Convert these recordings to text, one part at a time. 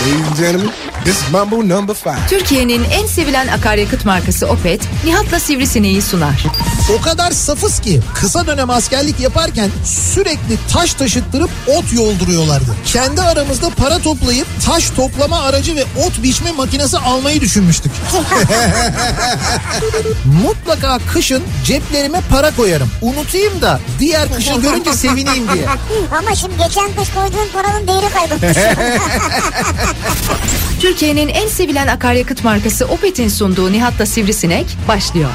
Ladies and gentlemen, this is Mambo number five. Türkiye'nin en sevilen akaryakıt markası Opet, Nihat'la Sivrisineği sunar. O kadar safız ki kısa dönem askerlik yaparken sürekli taş taşıttırıp ot yolduruyorlardı. Kendi aramızda para toplayıp taş toplama aracı ve ot biçme makinesi almayı düşünmüştük. Mutlaka kışın ceplerime para koyarım. Unutayım da diğer kışı görünce sevineyim diye. Ama şimdi geçen kış koyduğun paranın değeri kaybolmuş. Türkiye'nin en sevilen akaryakıt markası Opet'in sunduğu Nihat'la Sivrisinek başlıyor.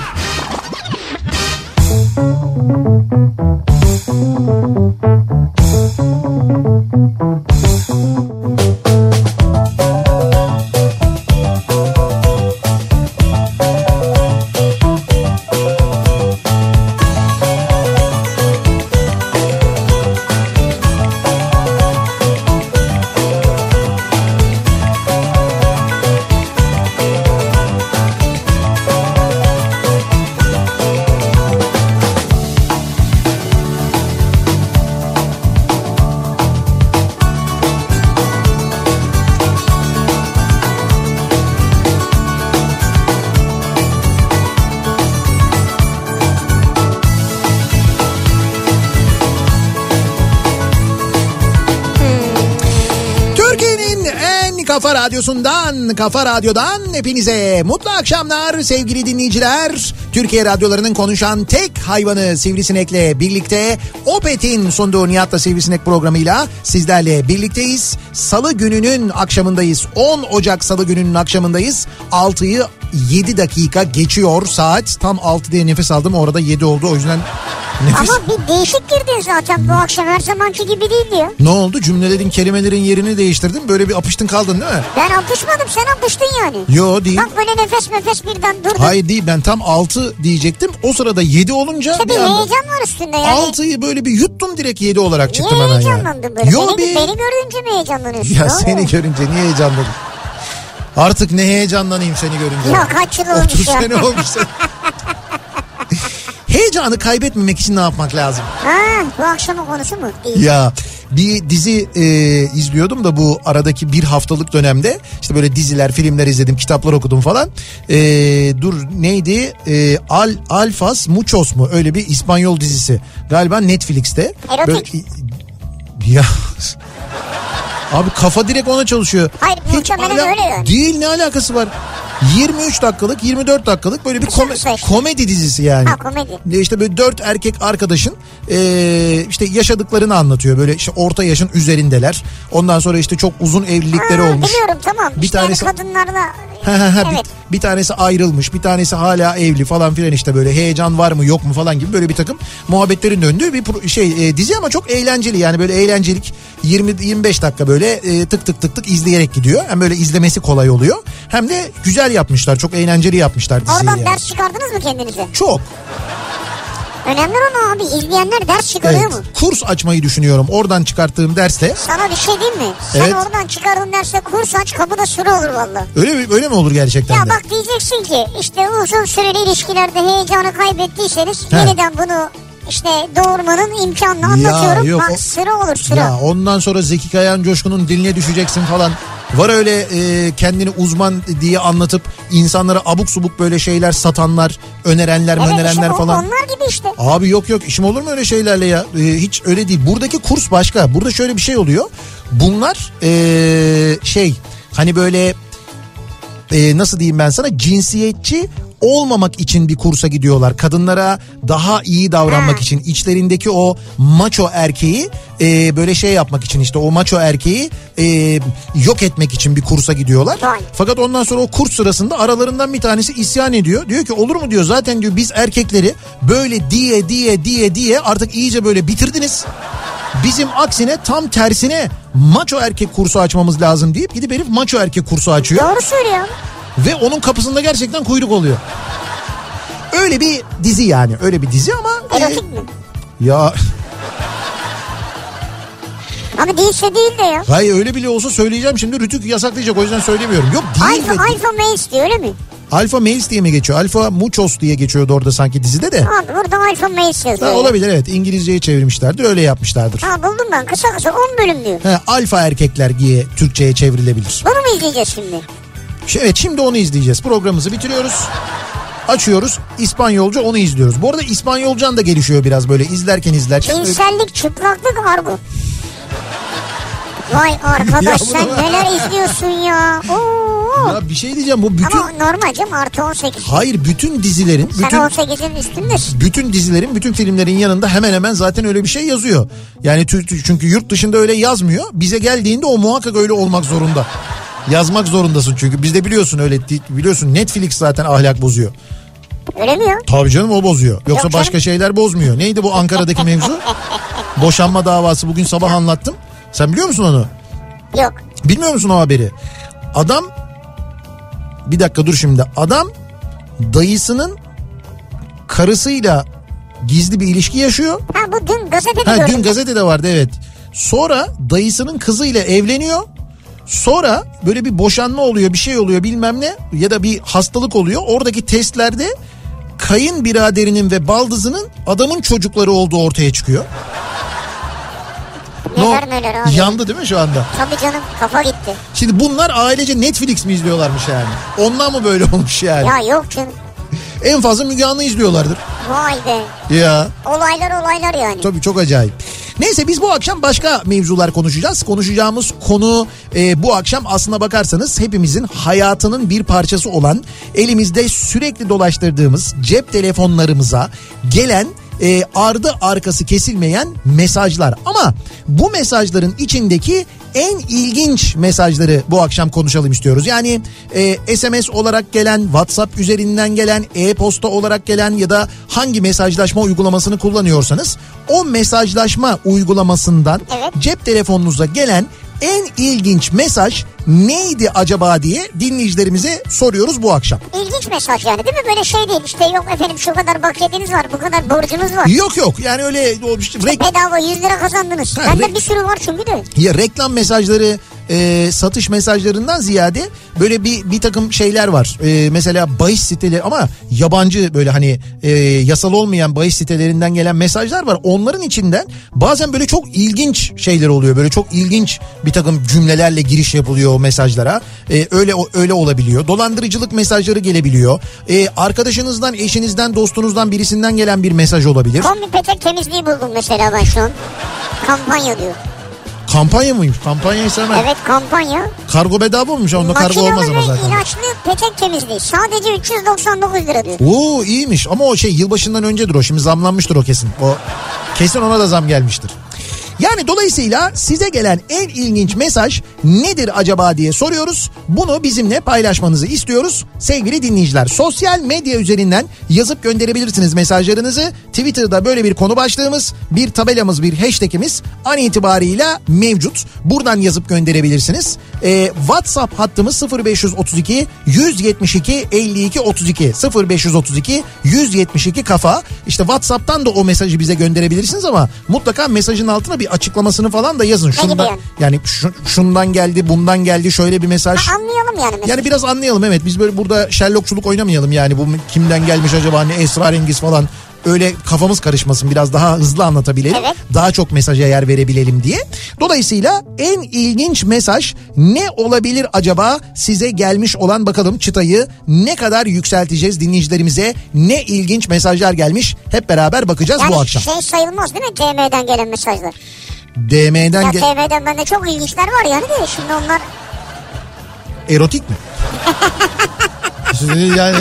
Radyosundan, kafa radyodan hepinize mutlu akşamlar sevgili dinleyiciler. Türkiye radyolarının konuşan tek hayvanı Sivrisinek'le birlikte Opet'in sunduğu Nihat'la Sivrisinek programıyla sizlerle birlikteyiz. Salı gününün akşamındayız. 10 Ocak Salı gününün akşamındayız. 6'yı 7 dakika geçiyor saat. Tam 6 diye nefes aldım orada 7 oldu o yüzden nefes... Ama bir değişik girdin zaten bu akşam her zamanki gibi değil diyor. Ne oldu cümlelerin kelimelerin yerini değiştirdin böyle bir apıştın kaldın değil mi? Ben apışmadım sen apıştın yani. Yo değil. Bak böyle nefes nefes birden durdun. Hayır değil ben tam 6 diyecektim. O sırada 7 olunca İşte bir bir heyecan var üstünde yani. 6'yı böyle bir yuttum direkt 7 olarak Niye çıktım hemen ya. heyecanlandın böyle? Yo beni, bir... beni görünce mi heyecanlanıyorsun? Ya seni oluyor? görünce niye heyecanladın? Artık ne heyecanlanayım seni görünce. Ya kaç yıl olmuş 30 ya. sene olmuş. Heyecanı kaybetmemek için ne yapmak lazım? Ha, bu akşamın konusu mu? Değil. Ya bir dizi e, izliyordum da bu aradaki bir haftalık dönemde işte böyle diziler, filmler izledim, kitaplar okudum falan. E, dur neydi? E, Al Alfas Muchos mu? Öyle bir İspanyol dizisi. Galiba Netflix'te. Erotik. Böyle- ya Abi kafa direkt ona çalışıyor. Hayır, muhtemelen öyle yani. Değil ne alakası var? 23 dakikalık 24 dakikalık böyle bir kome- işte. komedi dizisi yani. Ha, komedi. İşte böyle dört erkek arkadaşın e, işte yaşadıklarını anlatıyor. Böyle işte orta yaşın üzerindeler. Ondan sonra işte çok uzun evlilikleri Ha, olmuş. Biliyorum tamam. Bir işte tanesi- yani kadınlarla Ha, ha, ha, evet. bir, bir tanesi ayrılmış, bir tanesi hala evli falan filan işte böyle heyecan var mı yok mu falan gibi böyle bir takım muhabbetlerin döndüğü bir şey e, dizi ama çok eğlenceli yani böyle eğlencelik 20 25 dakika böyle e, tık tık tık tık izleyerek gidiyor. Hem böyle izlemesi kolay oluyor. Hem de güzel yapmışlar. Çok eğlenceli yapmışlar diziyi. Oradan yani. ders çıkardınız mı kendinize? Çok. Önemli olan abi izleyenler ders çıkarıyor Evet. mu? Kurs açmayı düşünüyorum. Oradan çıkarttığım derste. Sana bir şey diyeyim mi? Sen Evet. oradan çıkardığın derste kurs aç kapıda süre olur valla. Öyle mi, öyle mi olur gerçekten Ya de? bak diyeceksin ki işte uzun süreli ilişkilerde heyecanı kaybettiyseniz He. yeniden bunu işte doğurmanın imkanını anlatıyorum. yok, bak o- sıra olur sıra. Ya ondan sonra Zeki Kayan Coşkun'un diline düşeceksin falan. Var öyle e, kendini uzman diye anlatıp insanlara abuk subuk böyle şeyler satanlar, önerenler, evet önerenler falan. onlar gibi işte. Abi yok yok işim olur mu öyle şeylerle ya? Ee, hiç öyle değil. Buradaki kurs başka. Burada şöyle bir şey oluyor. Bunlar ee, şey hani böyle ee, nasıl diyeyim ben sana cinsiyetçi olmamak için bir kursa gidiyorlar. Kadınlara daha iyi davranmak Ha. için içlerindeki o maço erkeği ee, böyle şey yapmak için işte o maço erkeği ee, yok etmek için bir kursa gidiyorlar. Vay. Fakat ondan sonra o kurs sırasında aralarından bir tanesi isyan ediyor. Diyor ki olur mu diyor zaten diyor biz erkekleri böyle diye diye diye diye artık iyice böyle bitirdiniz. Bizim aksine tam tersine maço erkek kursu açmamız lazım deyip gidip herif maço erkek kursu açıyor. Doğru söylüyor. Ve onun kapısında gerçekten kuyruk oluyor. Öyle bir dizi yani öyle bir dizi ama... e, Erotik mi? ya Ama değilse değil de ya. hayır öyle bile olsa söyleyeceğim şimdi Rütük yasaklayacak o yüzden söylemiyorum. Yok değil Alfa, de alfa male istiyor öyle mi? Alfa Males diye mi geçiyor? Alfa Muchos diye geçiyordu orada sanki dizide de. Abi burada Alfa Mace Ha, yazıyor. olabilir evet İngilizceye çevirmişlerdi öyle yapmışlardır. Ha buldum ben kısa kısa 10 bölüm diyor. He, alfa erkekler diye Türkçe'ye çevrilebilir. Bunu mu izleyeceğiz şimdi? Evet şimdi onu izleyeceğiz. Programımızı bitiriyoruz. Açıyoruz. İspanyolca onu izliyoruz. Bu arada İspanyolcan da gelişiyor biraz böyle izlerken izlerken. Cinsellik, çıplaklık, argo. Vay arkadaş Ya sen neler izliyorsun ya. Oo. Ya bir şey diyeceğim bu bütün Ama normal canım artı 18. hayır bütün dizilerin Sen bütün 18'in üstündesin. bütün dizilerin bütün filmlerin yanında hemen hemen zaten öyle bir şey yazıyor. Yani çünkü yurt dışında öyle yazmıyor. Bize geldiğinde o muhakkak öyle olmak zorunda. Yazmak zorundasın çünkü bizde biliyorsun öyle biliyorsun Netflix zaten ahlak bozuyor. Öyle mi ya? Tabii canım o bozuyor. Yoksa Yok başka canım. şeyler bozmuyor. Neydi bu Ankara'daki mevzu? Boşanma davası bugün sabah anlattım. Sen biliyor musun onu? Yok. Bilmiyor musun o haberi? Adam bir dakika dur şimdi. Adam dayısının karısıyla gizli bir ilişki yaşıyor. Ha bu dün gazetede Ha, gördüm. dün gazetede vardı evet. Sonra dayısının kızıyla evleniyor. Sonra böyle bir boşanma oluyor bir şey oluyor bilmem ne ya da bir hastalık oluyor. Oradaki testlerde kayınbiraderinin ve baldızının adamın çocukları olduğu ortaya çıkıyor. Neler neler abi. Yandı değil mi şu anda? Tabii canım kafa gitti. Şimdi bunlar ailece Netflix mi izliyorlarmış yani? Ondan mı böyle olmuş yani? Ya yok canım. En fazla Müge Anlı izliyorlardır. Vay be. Ya Olaylar olaylar yani. tabii çok acayip. Neyse biz bu akşam başka mevzular konuşacağız. Konuşacağımız konu e, bu akşam aslına bakarsanız hepimizin hayatının bir parçası olan elimizde sürekli dolaştırdığımız cep telefonlarımıza gelen e, ardı arkası kesilmeyen mesajlar. Ama bu mesajların içindeki en ilginç mesajları bu akşam konuşalım istiyoruz. Yani e, SMS olarak gelen, WhatsApp üzerinden gelen, e-posta olarak gelen ya da hangi mesajlaşma uygulamasını kullanıyorsanız o mesajlaşma uygulamasından Evet. cep telefonunuza gelen en ilginç mesaj neydi acaba diye dinleyicilerimize soruyoruz bu akşam. İlginç mesaj yani değil mi? Böyle şey değil işte yok efendim şu kadar bakiyetiniz var bu kadar borcunuz var. Yok yok yani öyle o işte rek- Bedava 100 lira kazandınız. Ha, Bende re- bir sürü var çünkü de. ya reklam mesajları e, satış mesajlarından ziyade böyle bir bir takım şeyler var. E, mesela bahis siteleri ama yabancı böyle hani e, yasal olmayan bahis sitelerinden gelen mesajlar var. Onların içinden bazen böyle çok ilginç şeyler oluyor. Böyle çok ilginç bir takım cümlelerle giriş yapılıyor o mesajlara. E, öyle öyle olabiliyor. Dolandırıcılık mesajları gelebiliyor. E, arkadaşınızdan, eşinizden, dostunuzdan birisinden gelen bir mesaj olabilir. Kombi petek temizliği buldum mesela ben şu an. Kampanya diyor. Kampanya mıymış? Kampanyayı sevmem. Evet kampanya. Kargo bedava mıymış? Onda kargo olmaz ama zaten. ilaçlı petek temizliği. Sadece 399 lira diyor. Oo iyiymiş ama o şey yılbaşından öncedir o. Şimdi zamlanmıştır o kesin. O kesin ona da zam gelmiştir. Yani dolayısıyla size gelen en ilginç mesaj nedir acaba diye soruyoruz. Bunu bizimle paylaşmanızı istiyoruz sevgili dinleyiciler. Sosyal medya üzerinden yazıp gönderebilirsiniz mesajlarınızı. Twitter'da böyle bir konu başlığımız, bir tabelamız, bir hashtagimiz an itibarıyla mevcut. Buradan yazıp gönderebilirsiniz. Ee, WhatsApp hattımız 0532 172 52 32 0532 172 kafa. İşte WhatsApp'tan da o mesajı bize gönderebilirsiniz ama mutlaka mesajın altına bir açıklamasını falan da yazın. gibi Şundan, yani? yani şu- şundan geldi, bundan geldi, şöyle bir mesaj. Ha, anlayalım yani mesela. Yani biraz anlayalım evet biz böyle burada Sherlockçuluk oynamayalım yani bu kimden gelmiş acaba ne esrarengiz falan öyle kafamız karışmasın biraz daha hızlı anlatabilelim. Evet. Daha çok mesaja yer verebilelim diye. Dolayısıyla en ilginç mesaj ne olabilir acaba size gelmiş olan bakalım çıtayı ne kadar yükselteceğiz dinleyicilerimize ne ilginç mesajlar gelmiş hep beraber bakacağız yani bu akşam. şey sayılmaz değil mi TM'den gelen mesajlar? DM'den Ya TM'den bende çok ilginçler var yani de şimdi onlar erotik mi? Yani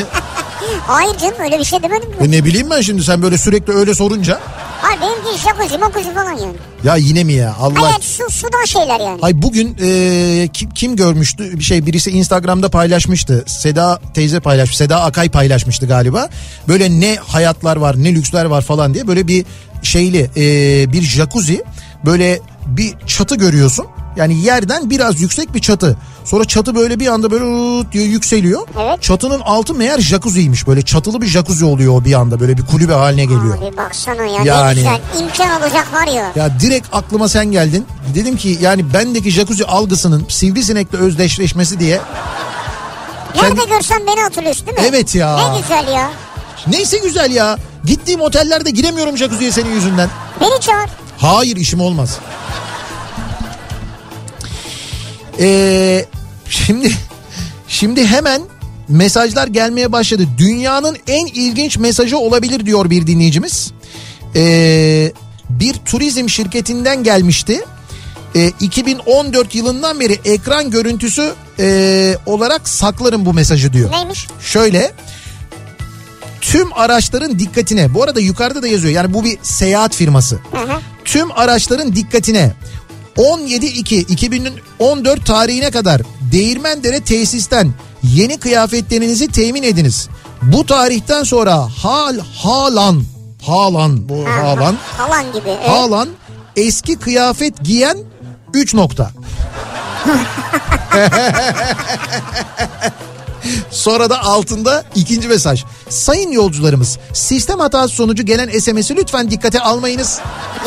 hayır canım öyle bir şey demedim mi? e ne bileyim ben şimdi sen böyle sürekli öyle sorunca Hayır benimki jacuzzi makuzi falan yani. ya yine mi ya Allah Hayır su, sudan şeyler yani. Ay bugün e, kim, kim görmüştü bir şey birisi Instagram'da paylaşmıştı. Seda teyze paylaşmış. Seda Akay paylaşmıştı galiba. Böyle ne hayatlar var ne lüksler var falan diye böyle bir şeyli e, bir jacuzzi böyle bir çatı görüyorsun. Yani yerden biraz yüksek bir çatı. Sonra çatı böyle bir anda böyle diye yükseliyor. Evet. Çatının altı meğer jacuzzi'ymiş. Böyle çatılı bir jacuzzi oluyor o bir anda. Böyle bir kulübe haline geliyor. Abi baksana ya Yani. ne güzel imkan olacak var ya. Ya direkt aklıma sen geldin. Dedim ki yani bendeki jacuzzi algısının sivrisinekle özdeşleşmesi diye Nerede Kendi- görsen beni hatırlıyorsun değil mi? Evet ya. Ne güzel ya. Neyse güzel ya. Gittiğim otellerde giremiyorum jacuzziye senin yüzünden. Beni çağır. Hayır işim olmaz. Ee, şimdi şimdi hemen mesajlar gelmeye başladı. Dünyanın en ilginç mesajı olabilir diyor bir dinleyicimiz. Ee, bir turizm şirketinden gelmişti. Ee, 2014 yılından beri ekran görüntüsü ee, olarak saklarım bu mesajı diyor. Neymiş? Şöyle tüm araçların dikkatine bu arada yukarıda da yazıyor yani bu bir seyahat firması. Hı hı. Tüm araçların dikkatine 17-2-2014 tarihine kadar Değirmendere tesisten yeni kıyafetlerinizi temin ediniz. Bu tarihten sonra hal halan halan bu halan Falan gibi. Evet. halan eski kıyafet giyen 3 nokta. Sonra da altında ikinci mesaj. Sayın yolcularımız sistem hatası sonucu gelen SMS'i lütfen dikkate almayınız.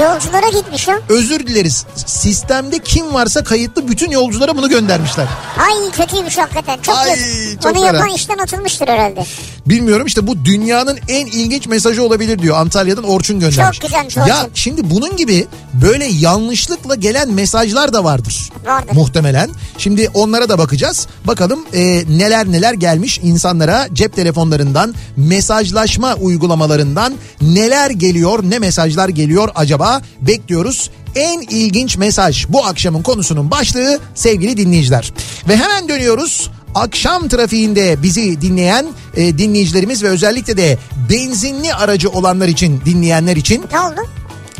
Yolculara gitmiş ya. Özür dileriz. Sistemde kim varsa kayıtlı bütün yolculara bunu göndermişler. Ay kötüymüş hakikaten. Çok Ay, kötü. çok Onu fena. yapan işten atılmıştır herhalde. Bilmiyorum işte bu dünyanın en ilginç mesajı olabilir diyor. Antalya'dan Orçun göndermiş. Çok güzelmiş Ya Orçun. şimdi bunun gibi böyle yanlışlıkla gelen mesajlar da vardır. Vardır. Muhtemelen. Şimdi onlara da bakacağız. Bakalım e, neler neler gelmiş insanlara cep telefonlarından, mesajlaşma uygulamalarından neler geliyor, ne mesajlar geliyor acaba bekliyoruz. En ilginç mesaj bu akşamın konusunun başlığı sevgili dinleyiciler. Ve hemen dönüyoruz akşam trafiğinde bizi dinleyen e, dinleyicilerimiz ve özellikle de benzinli aracı olanlar için dinleyenler için Ne oldu?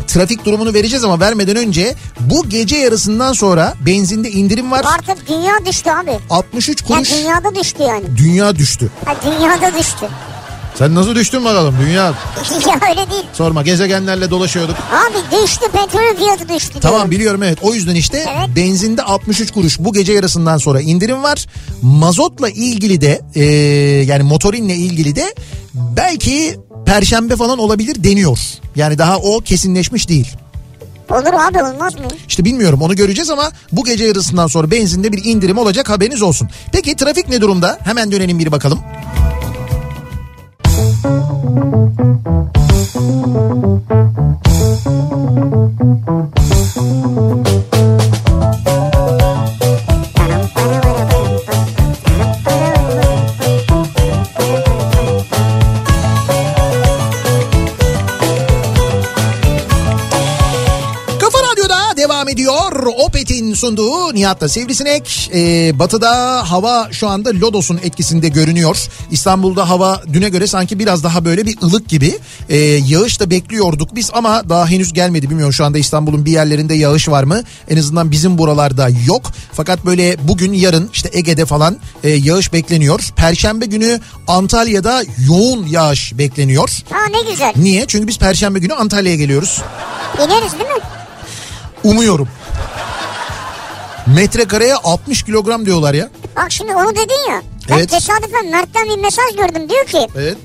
Trafik durumunu vereceğiz ama vermeden önce bu gece yarısından sonra benzinde indirim var. Artık dünya düştü abi. 63 Ya kuruş dünyada düştü yani. dünya düştü. Ha, dünyada düştü. Sen nasıl düştün bakalım dünya? ya öyle değil. Sorma gezegenlerle dolaşıyorduk. Abi düştü petrol fiyatı düştü. Tamam diyorum. biliyorum evet o yüzden işte Evet. benzinde 63 kuruş bu gece yarısından sonra indirim var. Mazotla ilgili de e, yani motorinle ilgili de belki perşembe falan olabilir deniyor. Yani daha o kesinleşmiş değil. Olur abi olmaz mı? İşte bilmiyorum onu göreceğiz ama bu gece yarısından sonra benzinde bir indirim olacak haberiniz olsun. Peki trafik ne durumda? Hemen dönelim bir bakalım. Kafa sunduğu Nihat'la Sivrisinek. Ee, batıda hava şu anda Lodos'un etkisinde görünüyor. İstanbul'da hava düne göre sanki biraz daha böyle bir ılık gibi. Ee, yağış da bekliyorduk biz ama daha henüz gelmedi. Bilmiyorum şu anda İstanbul'un bir yerlerinde yağış var mı? En azından bizim buralarda yok. Fakat böyle bugün yarın işte Ege'de falan e, yağış bekleniyor. Perşembe günü Antalya'da yoğun yağış bekleniyor. Ha ne güzel. Niye? Çünkü biz Perşembe günü Antalya'ya geliyoruz. İneriz değil mi? Umuyorum. Metrekareye 60 kilogram diyorlar ya. Bak şimdi onu dedin ya. Ben Evet. tesadüfen Mert'ten bir mesaj gördüm. Diyor ki Evet.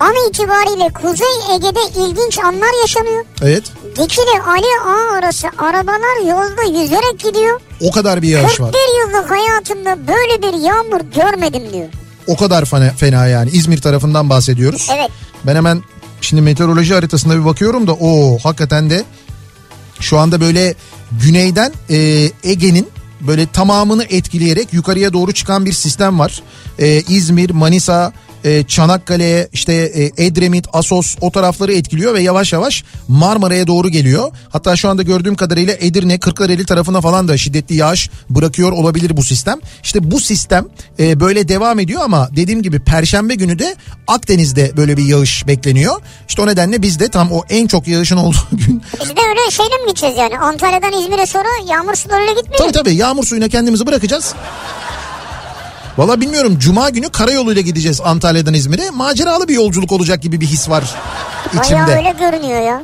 an itibariyle Kuzey Ege'de ilginç anlar yaşanıyor. Evet. Dikili Ali Ağa arası arabalar yolda yüzerek gidiyor. O kadar bir yağış var. 41 yıllık hayatımda böyle bir yağmur görmedim diyor. O kadar fena, fena yani. İzmir tarafından bahsediyoruz. Evet. Ben hemen şimdi meteoroloji haritasına bir bakıyorum da o hakikaten de şu anda böyle güneyden e, Ege'nin böyle tamamını etkileyerek yukarıya doğru çıkan bir sistem var. E, İzmir, Manisa, e, Çanakkale, işte e, Edremit, Asos o tarafları etkiliyor ve yavaş yavaş Marmara'ya doğru geliyor. Hatta şu anda gördüğüm kadarıyla Edirne, Kırklareli tarafına falan da şiddetli yağış bırakıyor olabilir bu sistem. İşte bu sistem e, böyle devam ediyor ama dediğim gibi Perşembe günü de Akdeniz'de böyle bir yağış bekleniyor. İşte o nedenle biz de tam o en çok yağışın olduğu gün Biz de öyle şeyle mi gideceğiz yani? Antalya'dan İzmir'e sonra yağmur sularıyla gitmeyelim. Tabii tabii yağmur suyuna kendimizi bırakacağız. Valla bilmiyorum cuma günü karayoluyla gideceğiz Antalya'dan İzmir'e. Maceralı bir yolculuk olacak gibi bir his var Bayağı içimde. öyle görünüyor ya.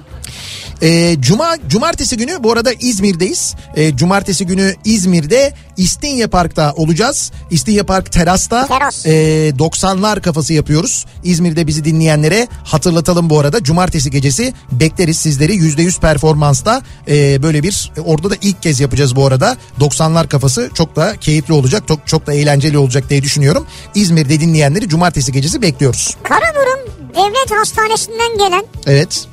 Ee, Cuma Cumartesi günü bu arada İzmir'deyiz. Ee, cumartesi günü İzmir'de İstinye Park'ta olacağız. İstinye Park terasta Teras. ee, 90'lar kafası yapıyoruz. İzmir'de bizi dinleyenlere hatırlatalım bu arada. Cumartesi gecesi bekleriz sizleri %100 performansta ee, böyle bir orada da ilk kez yapacağız bu arada. 90'lar kafası çok da keyifli olacak. Çok, çok da eğlenceli olacak diye düşünüyorum. İzmir'de dinleyenleri cumartesi gecesi bekliyoruz. Karaburun Devlet Hastanesi'nden gelen Evet.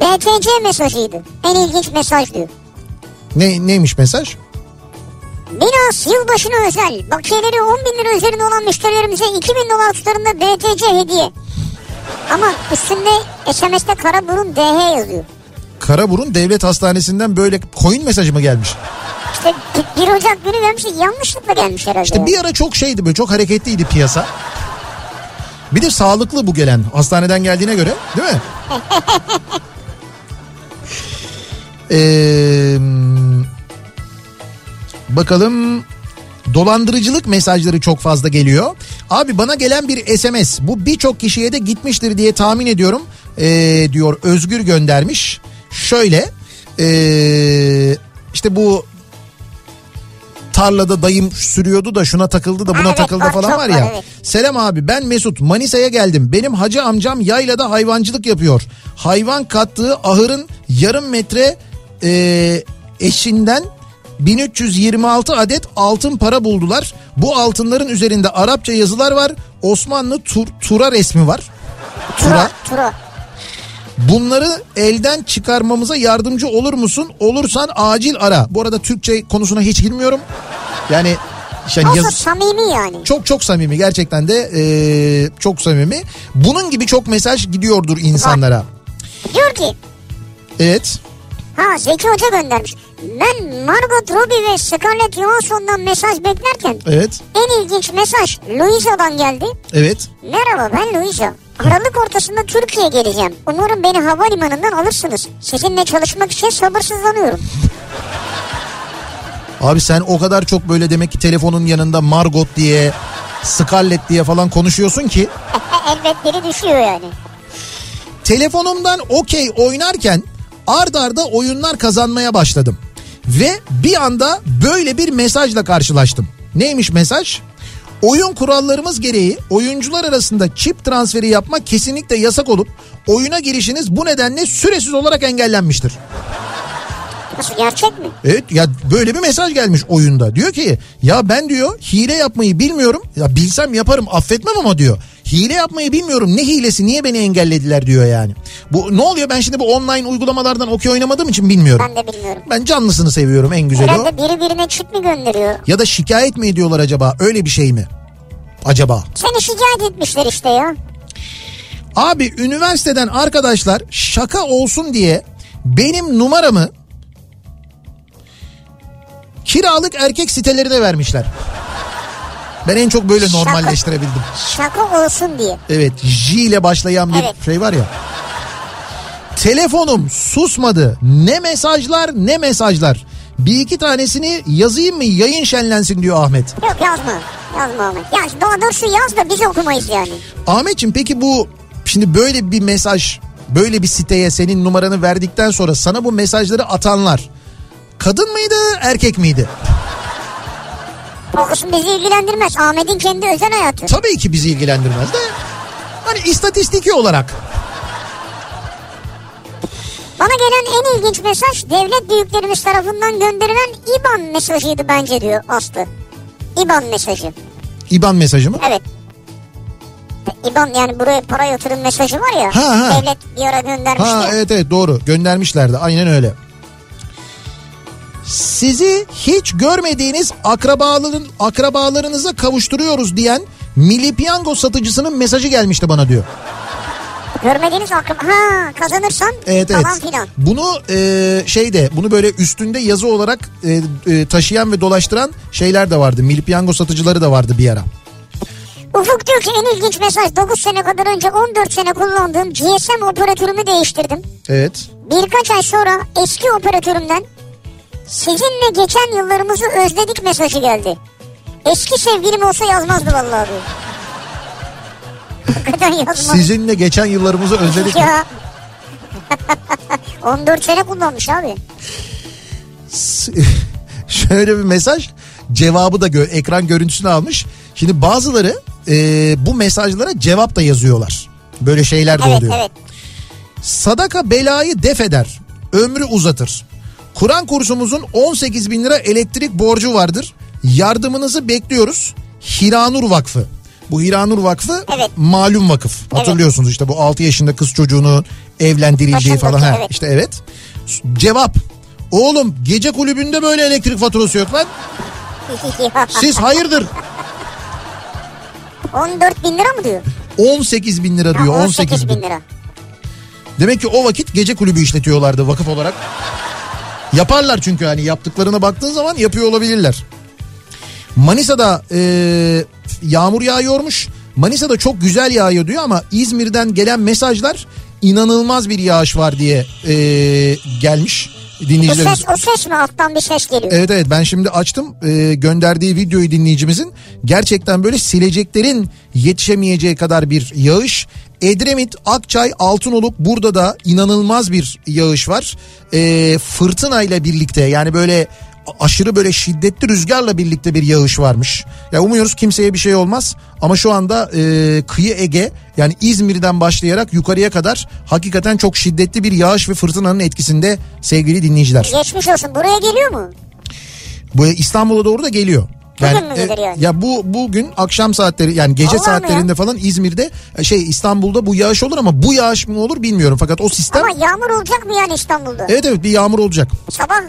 BTC mesajıydı. En ilginç mesaj diyor. Ne neymiş mesaj? Minas yılbaşına özel bakiyeleri 10 bin lira üzerinde olan müşterilerimize 2000 dolar tutarında BTC hediye. Ama üstünde SMS'te Karaburun DH yazıyor. Karaburun Devlet Hastanesi'nden böyle coin mesajı mı gelmiş? İşte 1 Ocak günü gelmiş yanlışlıkla gelmiş herhalde. İşte bir ara çok şeydi böyle çok hareketliydi piyasa. Bir de sağlıklı bu gelen hastaneden geldiğine göre değil mi? Ee, bakalım dolandırıcılık mesajları çok fazla geliyor. Abi bana gelen bir SMS bu birçok kişiye de gitmiştir diye tahmin ediyorum ee, diyor Özgür göndermiş. Şöyle ee, işte bu tarlada dayım sürüyordu da şuna takıldı da buna Evet, takıldı falan var, ya. evet. Selam abi ben Mesut Manisa'ya geldim. Benim hacı amcam yaylada hayvancılık yapıyor. Hayvan kattığı ahırın yarım metre e, eşinden 1326 adet altın para buldular. Bu altınların üzerinde Arapça yazılar var. Osmanlı tur, tura resmi var. Tura. Tura. Tura. Bunları elden çıkarmamıza yardımcı olur musun? Olursan acil ara. Bu arada Türkçe konusuna hiç girmiyorum. Yani işte Olsa yaz- samimi yani. çok çok samimi gerçekten de eee, çok samimi. Bunun gibi çok mesaj gidiyordur insanlara. Diyor ki Evet. Ha Zeki Hoca göndermiş. Ben Margot Robbie ve Scarlett Johansson'dan mesaj beklerken Evet. en ilginç mesaj Louisa'dan geldi. Evet. Merhaba ben Louisa. Aralık ortasında Türkiye'ye geleceğim. Umarım beni havalimanından alırsınız. Sizinle çalışmak için sabırsızlanıyorum. Abi sen o kadar çok böyle demek ki telefonun yanında Margot diye Scarlett diye falan konuşuyorsun ki Elbet biri düşüyor yani. telefonumdan okey oynarken ard arda oyunlar kazanmaya başladım. Ve bir anda böyle bir mesajla karşılaştım. Neymiş mesaj? Oyun kurallarımız gereği oyuncular arasında çip transferi yapmak kesinlikle yasak olup oyuna girişiniz bu nedenle süresiz olarak engellenmiştir. Nasıl gerçek mi? Evet ya böyle bir mesaj gelmiş oyunda. Diyor ki ya ben diyor hile yapmayı bilmiyorum. Ya bilsem yaparım affetmem ama diyor. Hile yapmayı bilmiyorum. Ne hilesi niye beni engellediler diyor yani. Bu ne oluyor ben şimdi bu online uygulamalardan okey oynamadığım için bilmiyorum. Ben de bilmiyorum. Ben canlısını seviyorum en güzeli o. Herhalde biri birine çip mi gönderiyor? Ya da şikayet mi ediyorlar acaba? Öyle bir şey mi? Acaba? Seni şikayet etmişler işte ya. Abi üniversiteden arkadaşlar şaka olsun diye benim numaramı kiralık erkek sitelerine vermişler. Ben en çok böyle Şaka. normalleştirebildim. Şaka olsun diye. Evet J ile başlayan bir Evet. şey var ya. Telefonum susmadı. Ne mesajlar ne mesajlar. Bir iki tanesini yazayım mı yayın şenlensin diyor Ahmet. Yok yazma. Yazma Ahmet. Ya daha doğrusu yaz da biz okumayız yani. Ahmetciğim peki bu şimdi böyle bir mesaj böyle bir siteye senin numaranı verdikten sonra sana bu mesajları atanlar kadın mıydı erkek miydi? O kısım bizi ilgilendirmez. Ahmet'in kendi özel hayatı. Tabii ki bizi ilgilendirmez de hani istatistiki olarak Bana gelen en ilginç mesaj devlet büyüklerimiz tarafından gönderilen IBAN mesajıydı bence diyor Aslı. IBAN mesajı. IBAN mesajı mı? Evet. IBAN yani buraya para yatırım mesajı var ya. Ha, ha. Devlet bir ara göndermişti. Ha evet evet doğru göndermişlerdi aynen öyle. Sizi hiç görmediğiniz akrabaların akrabalarınıza kavuşturuyoruz diyen Milli Piyango satıcısının mesajı gelmişti bana diyor. Görmediğiniz akraba. Ha kazanırsan Evet evet. falan filan. Bunu e, şeyde bunu böyle üstünde yazı olarak e, e, taşıyan ve dolaştıran şeyler de vardı. Milli Piyango satıcıları da vardı bir ara. Ufuk diyor ki en ilginç mesaj 9 sene kadar önce 14 sene kullandığım GSM operatörümü değiştirdim. Evet. Birkaç ay sonra eski operatörümden sizinle geçen yıllarımızı özledik mesajı geldi. Eski sevgilim olsa yazmazdı vallahi diyor. Hakikaten yazmaz. Sizinle geçen yıllarımızı özledik. Ya 14 sene kullanmış abi. Şöyle bir mesaj cevabı da gö- ekran görüntüsünü almış. Şimdi bazıları e, bu mesajlara cevap da yazıyorlar. Böyle şeyler de Evet oluyor. evet. Sadaka belayı def eder. Ömrü uzatır. Kur'an kursumuzun 18 bin lira elektrik borcu vardır. Yardımınızı bekliyoruz. Hiranur Vakfı. Bu Hiranur Vakfı Evet. malum vakıf. Hatırlıyorsunuz işte bu 6 yaşında kız çocuğunu evlendirildiği Taşındaki, falan. Ha, evet. İşte evet. Cevap. Oğlum gece kulübünde böyle elektrik faturası yok lan. Siz hayırdır? 14 bin lira mı diyor? 18 bin lira Ha, diyor 18 18 bin. bin lira. Demek ki o vakit gece kulübü işletiyorlardı vakıf olarak. Yaparlar çünkü hani yaptıklarına baktığın zaman yapıyor olabilirler. Manisa'da e, yağmur yağıyormuş. Manisa'da çok güzel yağıyor diyor ama İzmir'den gelen mesajlar inanılmaz bir yağış var diye e, gelmiş Dinleyicilerimiz. ses, o ses mi alttan bir ses geliyor? Evet evet ben şimdi açtım e, gönderdiği videoyu dinleyicimizin gerçekten böyle sileceklerin yetişemeyeceği kadar bir yağış. Edremit, Akçay, Altınoluk burada da inanılmaz bir yağış var. E, fırtınayla birlikte yani böyle aşırı böyle şiddetli rüzgarla birlikte bir yağış varmış. Ya umuyoruz kimseye bir şey olmaz ama şu anda e, kıyı Ege yani İzmir'den başlayarak yukarıya kadar hakikaten çok şiddetli bir yağış ve fırtınanın etkisinde sevgili dinleyiciler. Geçmiş olsun. Buraya geliyor mu? Bu İstanbul'a doğru da geliyor. Mü gelir yani? ya bu bugün akşam saatleri yani gece Vallahi mi saatlerinde falan İzmir'de e, şey İstanbul'da bu yağış olur ama bu yağış mı olur bilmiyorum fakat o sistem Ama yağmur olacak mı yani İstanbul'da? evet evet bir yağmur olacak. Sabah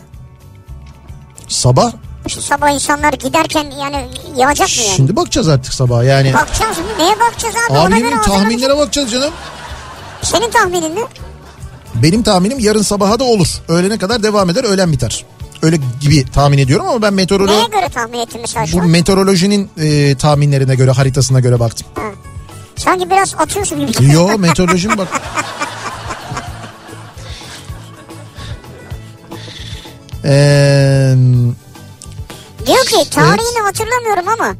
Sabah şu sabah insanlar giderken yani yağacak mı yani? şimdi bakacağız artık sabah yani. Bakacağız mı? Neye bakacağız abi? Abi Ona ne göre bileyim hazırlanacağız. tahminlere bakacağız canım. Senin tahminin ne? Benim tahminim yarın sabaha da olur. Öğlene kadar devam eder öğlen biter. Öyle gibi tahmin ediyorum ama ben meteorolo Neye göre tahmin ettin mesela bu meteorolojinin e, tahminlerine göre haritasına göre baktım. Sanki biraz atıyorsun gibi. Yo meteorolojim bak. Eee Diyor ki tarihini hatırlamıyorum ama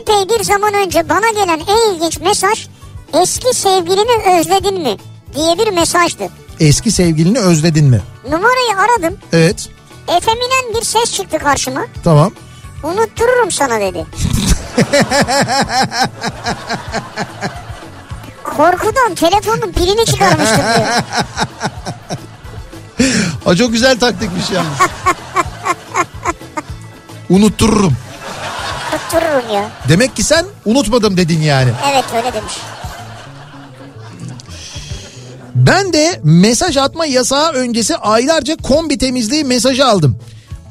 epey bir zaman önce bana gelen en ilginç mesaj eski sevgilini özledin mi diye bir mesajdı. eski sevgilini özledin mi? Numarayı aradım. Evet. Efeminen bir ses çıktı karşıma. Tamam. Unuttururum sana dedi. Korkudan telefonun pilini çıkarmıştım diyor. Ha çok güzel taktikmiş yalnız. Unuttururum. Unuttururum ya. Demek ki sen unutmadım dedin yani. Evet öyle demiş. Ben de mesaj atma yasağı öncesi aylarca kombi temizliği mesajı aldım.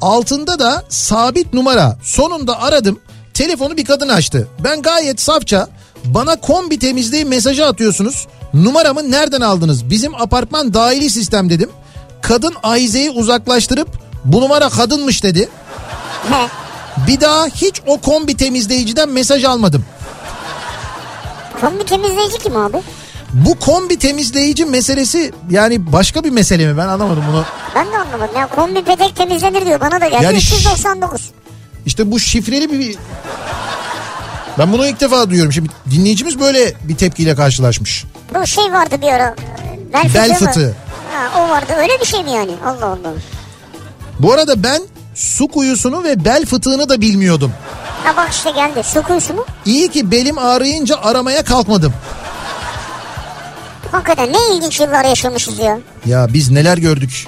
Altında da sabit numara. Sonunda aradım. Telefonu bir kadın açtı. Ben gayet safça bana kombi temizliği mesajı atıyorsunuz. Numaramı nereden aldınız? Bizim apartman dahili sistem dedim. Kadın ahizeyi uzaklaştırıp bu numara kadınmış dedi. He. Bir daha hiç o kombi temizleyiciden mesaj almadım. Kombi temizleyici kim abi? Bu kombi temizleyici meselesi yani başka bir mesele mi ben anlamadım bunu. Ben de anlamadım. Ya kombi petek temizlenir diyor. Bana da geldi. Yani 399. İşte bu şifreli bir... Ben bunu ilk defa duyuyorum. Şimdi dinleyicimiz böyle bir tepkiyle karşılaşmış. Bu şey vardı bir ara. Bel. Bel fıtığı. Ha, o vardı. Öyle bir şey mi yani? Allah Allah. Bu arada ben su kuyusunu ve bel fıtığını da bilmiyordum. Ha bak işte geldi. Su kuyusu mu? İyi ki belim ağrıyınca aramaya kalkmadım. Hakikaten ne ilginç yıllar yaşamışız ya. Ya biz neler gördük.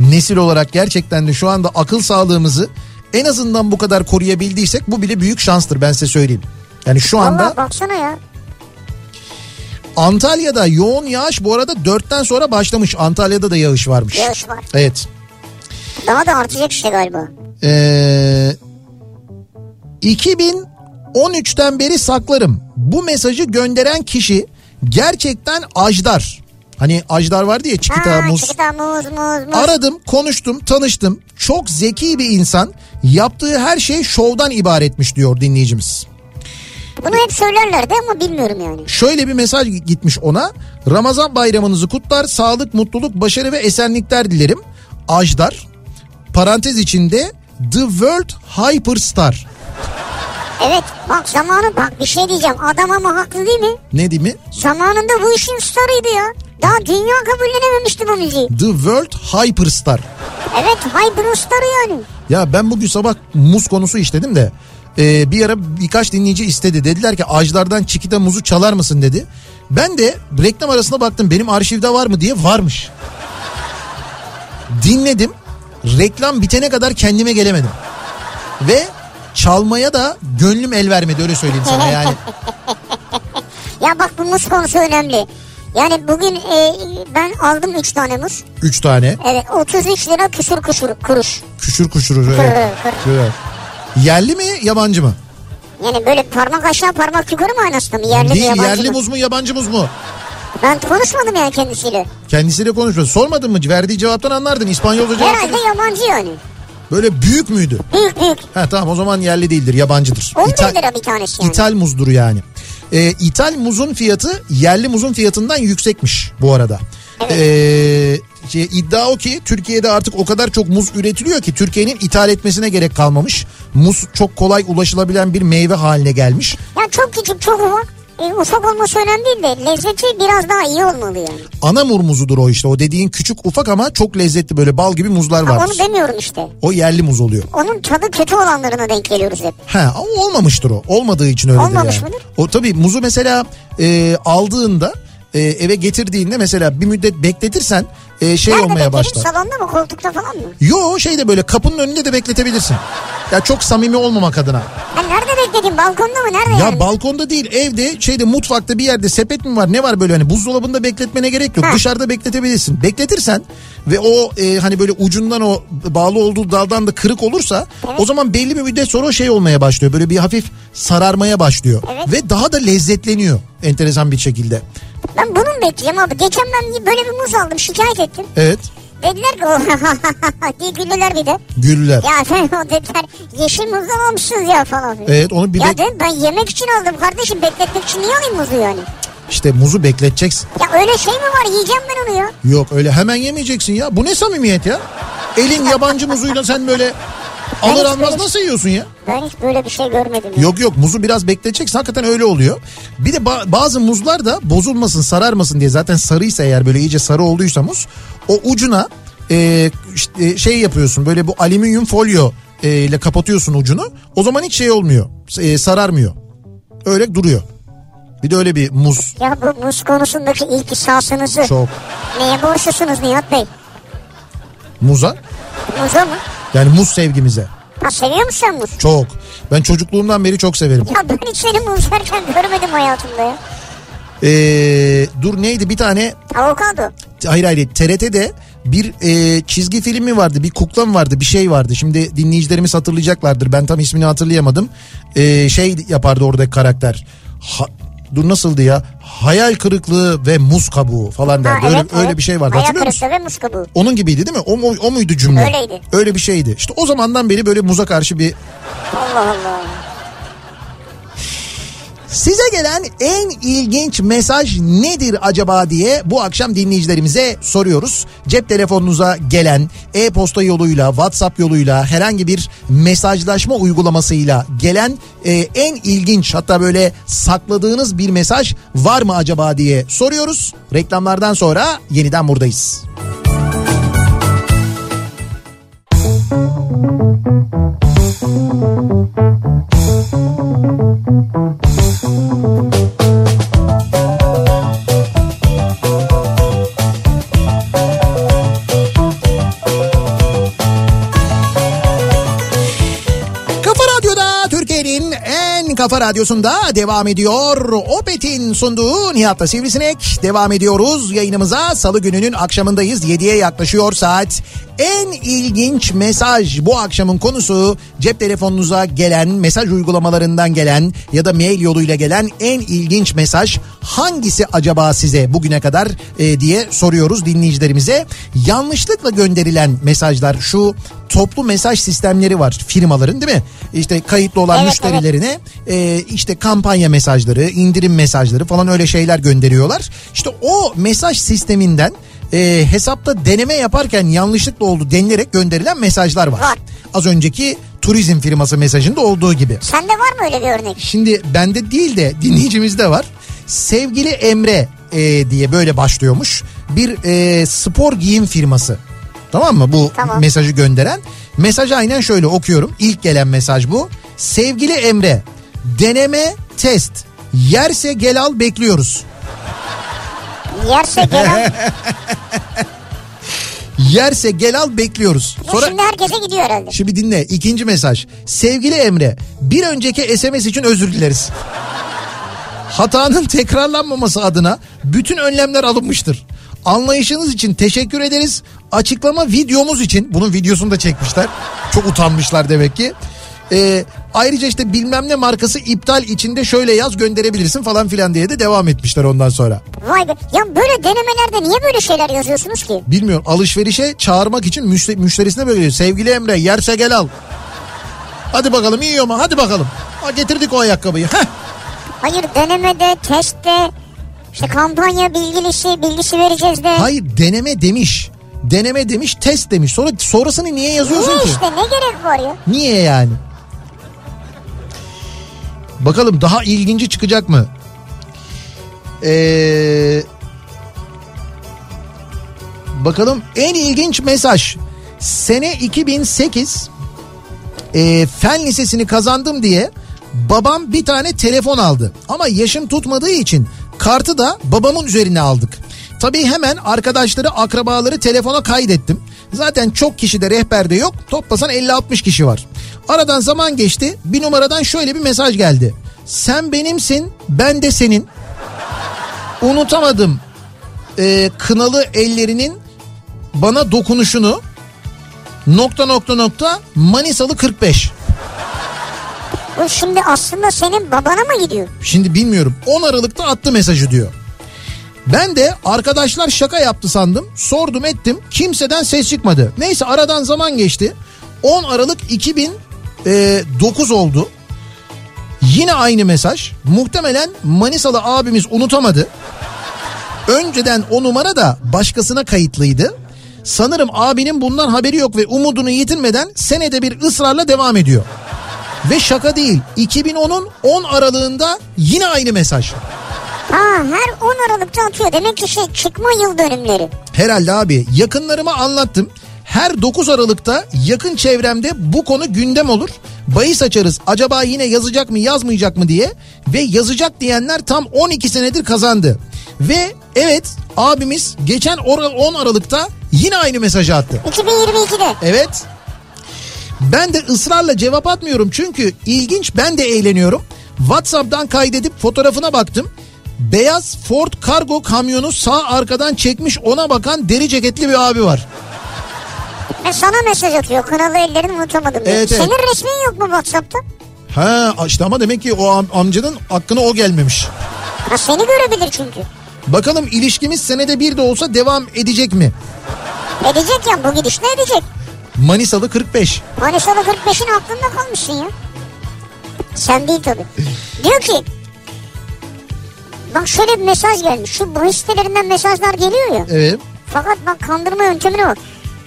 Nesil olarak gerçekten de şu anda akıl sağlığımızı en azından bu kadar koruyabildiysek bu bile büyük şanstır ben size söyleyeyim. Yani şu anda Allah baksana ya. Antalya'da yoğun yağış bu arada dörtten sonra başlamış. Antalya'da da yağış varmış. Yağış var. Evet. Daha da artacak işte galiba. Ee, 2013'ten beri saklarım. Bu mesajı gönderen kişi gerçekten Ajdar. Hani Ajdar vardı ya Çikita Muz. Çikita muz muz muz. Aradım, konuştum, tanıştım. Çok zeki bir insan. Yaptığı her şey şovdan ibaretmiş diyor dinleyicimiz. Bunu hep söylerlerdi ama bilmiyorum yani. Şöyle bir mesaj gitmiş ona. Ramazan bayramınızı kutlar, sağlık, mutluluk, başarı ve esenlikler dilerim. Ajdar. Parantez içinde The World Hyperstar. Evet bak zamanı bak bir şey diyeceğim. Adam ama haklı değil mi? Ne değil mi? Zamanında bu işin starıydı ya. Daha dünya kabullenememişti bu müziği. The World Hyperstar. Evet Hyperstar'ı yani. Ya ben bugün sabah muz konusu işledim de e, bir ara birkaç dinleyici istedi. Dediler ki Ajlardan Çikita muzu çalar mısın dedi. Ben de reklam arasına baktım benim arşivde var mı diye varmış. Dinledim. Reklam bitene kadar kendime gelemedim. Ve çalmaya da gönlüm el vermedi öyle söyleyeyim sana yani. Ya bak bu muz konusu önemli. Yani bugün e, ben aldım 3 tane muz. Üç tane Evet 33 lira küsür küsür kuruş. küşür kuşur. Evet. Kır, kır. Evet. Yerli mi yabancı mı? Yani böyle parmak aşağı parmak yukarı mı aynasında mı? Yerli mi Değil yabancı yerli mı? muz mu yabancı muz mu? Ben konuşmadım yani kendisiyle. Kendisiyle konuşmadı. Sormadın mı? Verdiği cevaptan anlardın. İspanyolca cevap. Herhalde yabancı yani. Böyle büyük müydü? Büyük büyük. Ha tamam o zaman yerli değildir, yabancıdır. 11 İthal- lira bir tanesi yani. İthal muzdur yani. Ee, ithal muzun fiyatı yerli muzun fiyatından yüksekmiş bu arada. Ee, şey, iddia o ki Türkiye'de artık o kadar çok muz üretiliyor ki Türkiye'nin ithal etmesine gerek kalmamış. Muz çok kolay ulaşılabilen bir meyve haline gelmiş. Ya çok küçük çok ufak. E, ufak olması önemli değil de lezzeti biraz daha iyi olmalı yani. Anamur muzudur o işte. O dediğin küçük ufak ama çok lezzetli böyle bal gibi muzlar var. onu demiyorum işte. O yerli muz oluyor. Onun tadı kötü olanlarına denk geliyoruz hep. He ama olmamıştır o. Olmadığı için öyledir Olmamış yani. mıdır? O tabii muzu mesela e, aldığında e, eve getirdiğinde mesela bir müddet bekletirsen e, şey Nerede olmaya başlar. Salonda mı koltukta falan mı? Yo şeyde böyle kapının önünde de bekletebilirsin. Ya çok samimi olmamak adına. Ha, nerede bekledin? Balkonda mı? Nerede Ya yani? balkonda değil evde şeyde mutfakta bir yerde sepet mi var ne var böyle hani buzdolabında bekletmene gerek yok. Ha. Dışarıda bekletebilirsin. Bekletirsen ve o e, hani böyle ucundan o bağlı olduğu daldan da kırık olursa o zaman belli bir müddet sonra şey olmaya başlıyor. Böyle bir hafif sararmaya başlıyor. Evet. Ve daha da lezzetleniyor enteresan bir şekilde. Ben bunu mu abi? Geçen ben böyle bir muz aldım şikayet ettim. Evet Dediler ki o diye güldüler bir de. güllüler. Ya efendim o dediler yeşil muzdan almışsınız ya falan. Evet onu bir ya bek- dedim ben yemek için aldım kardeşim bekletmek için niye alayım muzu yani? işte muzu bekleteceksin. Ya öyle şey mi var yiyeceğim ben onu ya. Yok öyle hemen yemeyeceksin ya. Bu ne samimiyet ya? Elin yabancı muzuyla sen böyle alır hiç almaz böyle- nasıl yiyorsun ya? Ben hiç böyle bir şey görmedim. ya. Yok yok muzu biraz bekleteceksin hakikaten öyle oluyor. Bir de ba- bazı muzlar da bozulmasın sararmasın diye zaten sarıysa eğer böyle iyice sarı olduysa muz o ucuna e, işte şey yapıyorsun böyle bu alüminyum folyo e, ile kapatıyorsun ucunu o zaman hiç şey olmuyor e, sararmıyor öyle duruyor. Bir de öyle bir muz Ya bu muz konusundaki ilk ihsasınızı çok neye borçlusunuz Nihat Bey? muza Muza mı? Yani muz sevgimize. Ha seviyor musun sen muz? çok. Ben çocukluğumdan beri çok severim. Ya ben hiç seni muz yerken görmedim hayatımda ya. E, dur neydi? Bir tane Avokado. hayır hayır TRT'de bir e, çizgi filmi vardı? Bir kukla mı vardı? Bir şey vardı. Şimdi dinleyicilerimiz hatırlayacaklardır. Ben tam ismini hatırlayamadım. E, şey yapardı oradaki karakter. Ha- dur nasıldı ya hayal kırıklığı ve muz kabuğu falan Ha, derdi öyle, evet, öyle evet. bir şey vardı Hayal kırıklığı ve muz kabuğu. Onun gibiydi değil mi? O, mu- o muydu cümle? Öyleydi. Öyle bir şeydi. İşte o zamandan beri böyle muza karşı bir Allah Allah. Size gelen en ilginç mesaj nedir acaba diye bu akşam dinleyicilerimize soruyoruz. Cep telefonunuza gelen e-posta yoluyla, WhatsApp yoluyla, herhangi bir mesajlaşma uygulamasıyla gelen e, en ilginç hatta böyle sakladığınız bir mesaj var mı acaba diye soruyoruz. Reklamlardan sonra yeniden buradayız. Kafa kafa radyosunda devam ediyor. Opet'in sunduğu Nihat'la Sivrisinek devam ediyoruz. Yayınımıza salı gününün akşamındayız. 7'ye yaklaşıyor saat. En ilginç mesaj bu akşamın konusu cep telefonunuza gelen mesaj uygulamalarından gelen ya da mail yoluyla gelen en ilginç mesaj hangisi acaba size bugüne kadar e, diye soruyoruz dinleyicilerimize. Yanlışlıkla gönderilen mesajlar şu toplu mesaj sistemleri var firmaların değil mi? İşte kayıtlı olan Evet, müşterilerine e, işte kampanya mesajları, indirim mesajları falan öyle şeyler gönderiyorlar. İşte o mesaj sisteminden e, hesapta deneme yaparken yanlışlıkla oldu denilerek gönderilen mesajlar var. Var. Az önceki turizm firması mesajında olduğu gibi. Sende var mı öyle bir örnek? Şimdi bende değil de dinleyicimizde var. Sevgili Emre e, diye böyle başlıyormuş. Bir e, spor giyim firması. Tamam mı bu Tamam. mesajı gönderen? Mesaj aynen şöyle okuyorum. İlk gelen mesaj bu. Sevgili Emre, deneme test. Yerse gel al bekliyoruz. Yerse gelen Yerse gel al bekliyoruz. bu Sonra şimdi herkese gidiyor herhalde. Şimdi dinle ikinci mesaj. Sevgili Emre bir önceki SMS için özür dileriz. Hatanın tekrarlanmaması adına bütün önlemler alınmıştır. Anlayışınız için teşekkür ederiz. Açıklama videomuz için bunun videosunu da çekmişler. Çok utanmışlar demek ki. Ee, ayrıca işte bilmem ne markası iptal içinde şöyle yaz gönderebilirsin falan filan diye de devam etmişler ondan sonra. Vay be. Ya böyle denemelerde niye böyle şeyler yazıyorsunuz ki? Bilmiyorum alışverişe çağırmak için müşte- müşterisine böyle diyor. Sevgili Emre yerse gel al. Hadi bakalım yiyor mu? Hadi bakalım. Ha, getirdik o ayakkabıyı. Heh. Hayır denemede, testte, işte kampanya bilgilisi, bilgisi vereceğiz de. Hayır deneme demiş. Deneme demiş test demiş. Sonra sonrasını niye yazıyorsun Niye ki? işte ne gerek var ya? Niye yani? Bakalım daha ilginci çıkacak mı? Ee, bakalım en ilginç mesaj. Sene 2008 e, fen lisesini kazandım diye babam bir tane telefon aldı. Ama yaşım tutmadığı için kartı da babamın üzerine aldık. Tabii hemen arkadaşları akrabaları telefona kaydettim. Zaten çok kişi de rehberde yok. Toplasan 50-60 kişi var. Aradan zaman geçti. Bir numaradan şöyle bir mesaj geldi. Sen benimsin ben de senin. Unutamadım e, kınalı ellerinin bana dokunuşunu nokta nokta nokta Manisalı 45. Bu şimdi aslında senin babana mı gidiyor? Şimdi bilmiyorum 10 Aralık'ta attı mesajı diyor. Ben de arkadaşlar şaka yaptı sandım. Sordum ettim. Kimseden ses çıkmadı. Neyse aradan zaman geçti. 10 Aralık 2009 oldu. Yine aynı mesaj. Muhtemelen Manisalı abimiz unutamadı. Önceden o numara da başkasına kayıtlıydı. Sanırım abinin bundan haberi yok ve umudunu yitirmeden senede bir ısrarla devam ediyor. Ve şaka değil 2010'un 10 aralığında yine aynı mesaj. Ha her 10 Aralık'ta atıyor. Demek ki şey çıkma yıl dönümleri. Herhalde abi yakınlarıma anlattım. Her 9 Aralık'ta yakın çevremde bu konu gündem olur. Bahis açarız acaba yine yazacak mı yazmayacak mı diye. Ve yazacak diyenler tam 12 senedir kazandı. Ve evet abimiz geçen or- 10 Aralık'ta yine aynı mesajı attı. 2022'de. Evet. Ben de ısrarla cevap atmıyorum çünkü ilginç ben de eğleniyorum. WhatsApp'tan kaydedip fotoğrafına baktım. Beyaz Ford kargo kamyonu sağ arkadan çekmiş ona bakan deri ceketli bir abi var. Ve sana mesaj atıyor. Kınalı ellerini unutamadım diye. Evet, evet. Senin resmin yok mu WhatsApp'ta? Ha işte ama demek ki o am- amcanın hakkına o gelmemiş. Ha seni görebilir çünkü. Bakalım ilişkimiz senede bir de olsa devam edecek mi? Edecek ya bu gidişle edecek. Manisalı 45. Manisalı 45'in aklında kalmışsın ya. Sen değil tabii. Diyor ki bak şöyle bir mesaj gelmiş. Şu bahis sitelerinden mesajlar geliyor ya. Evet. Fakat bak kandırma yöntemine bak.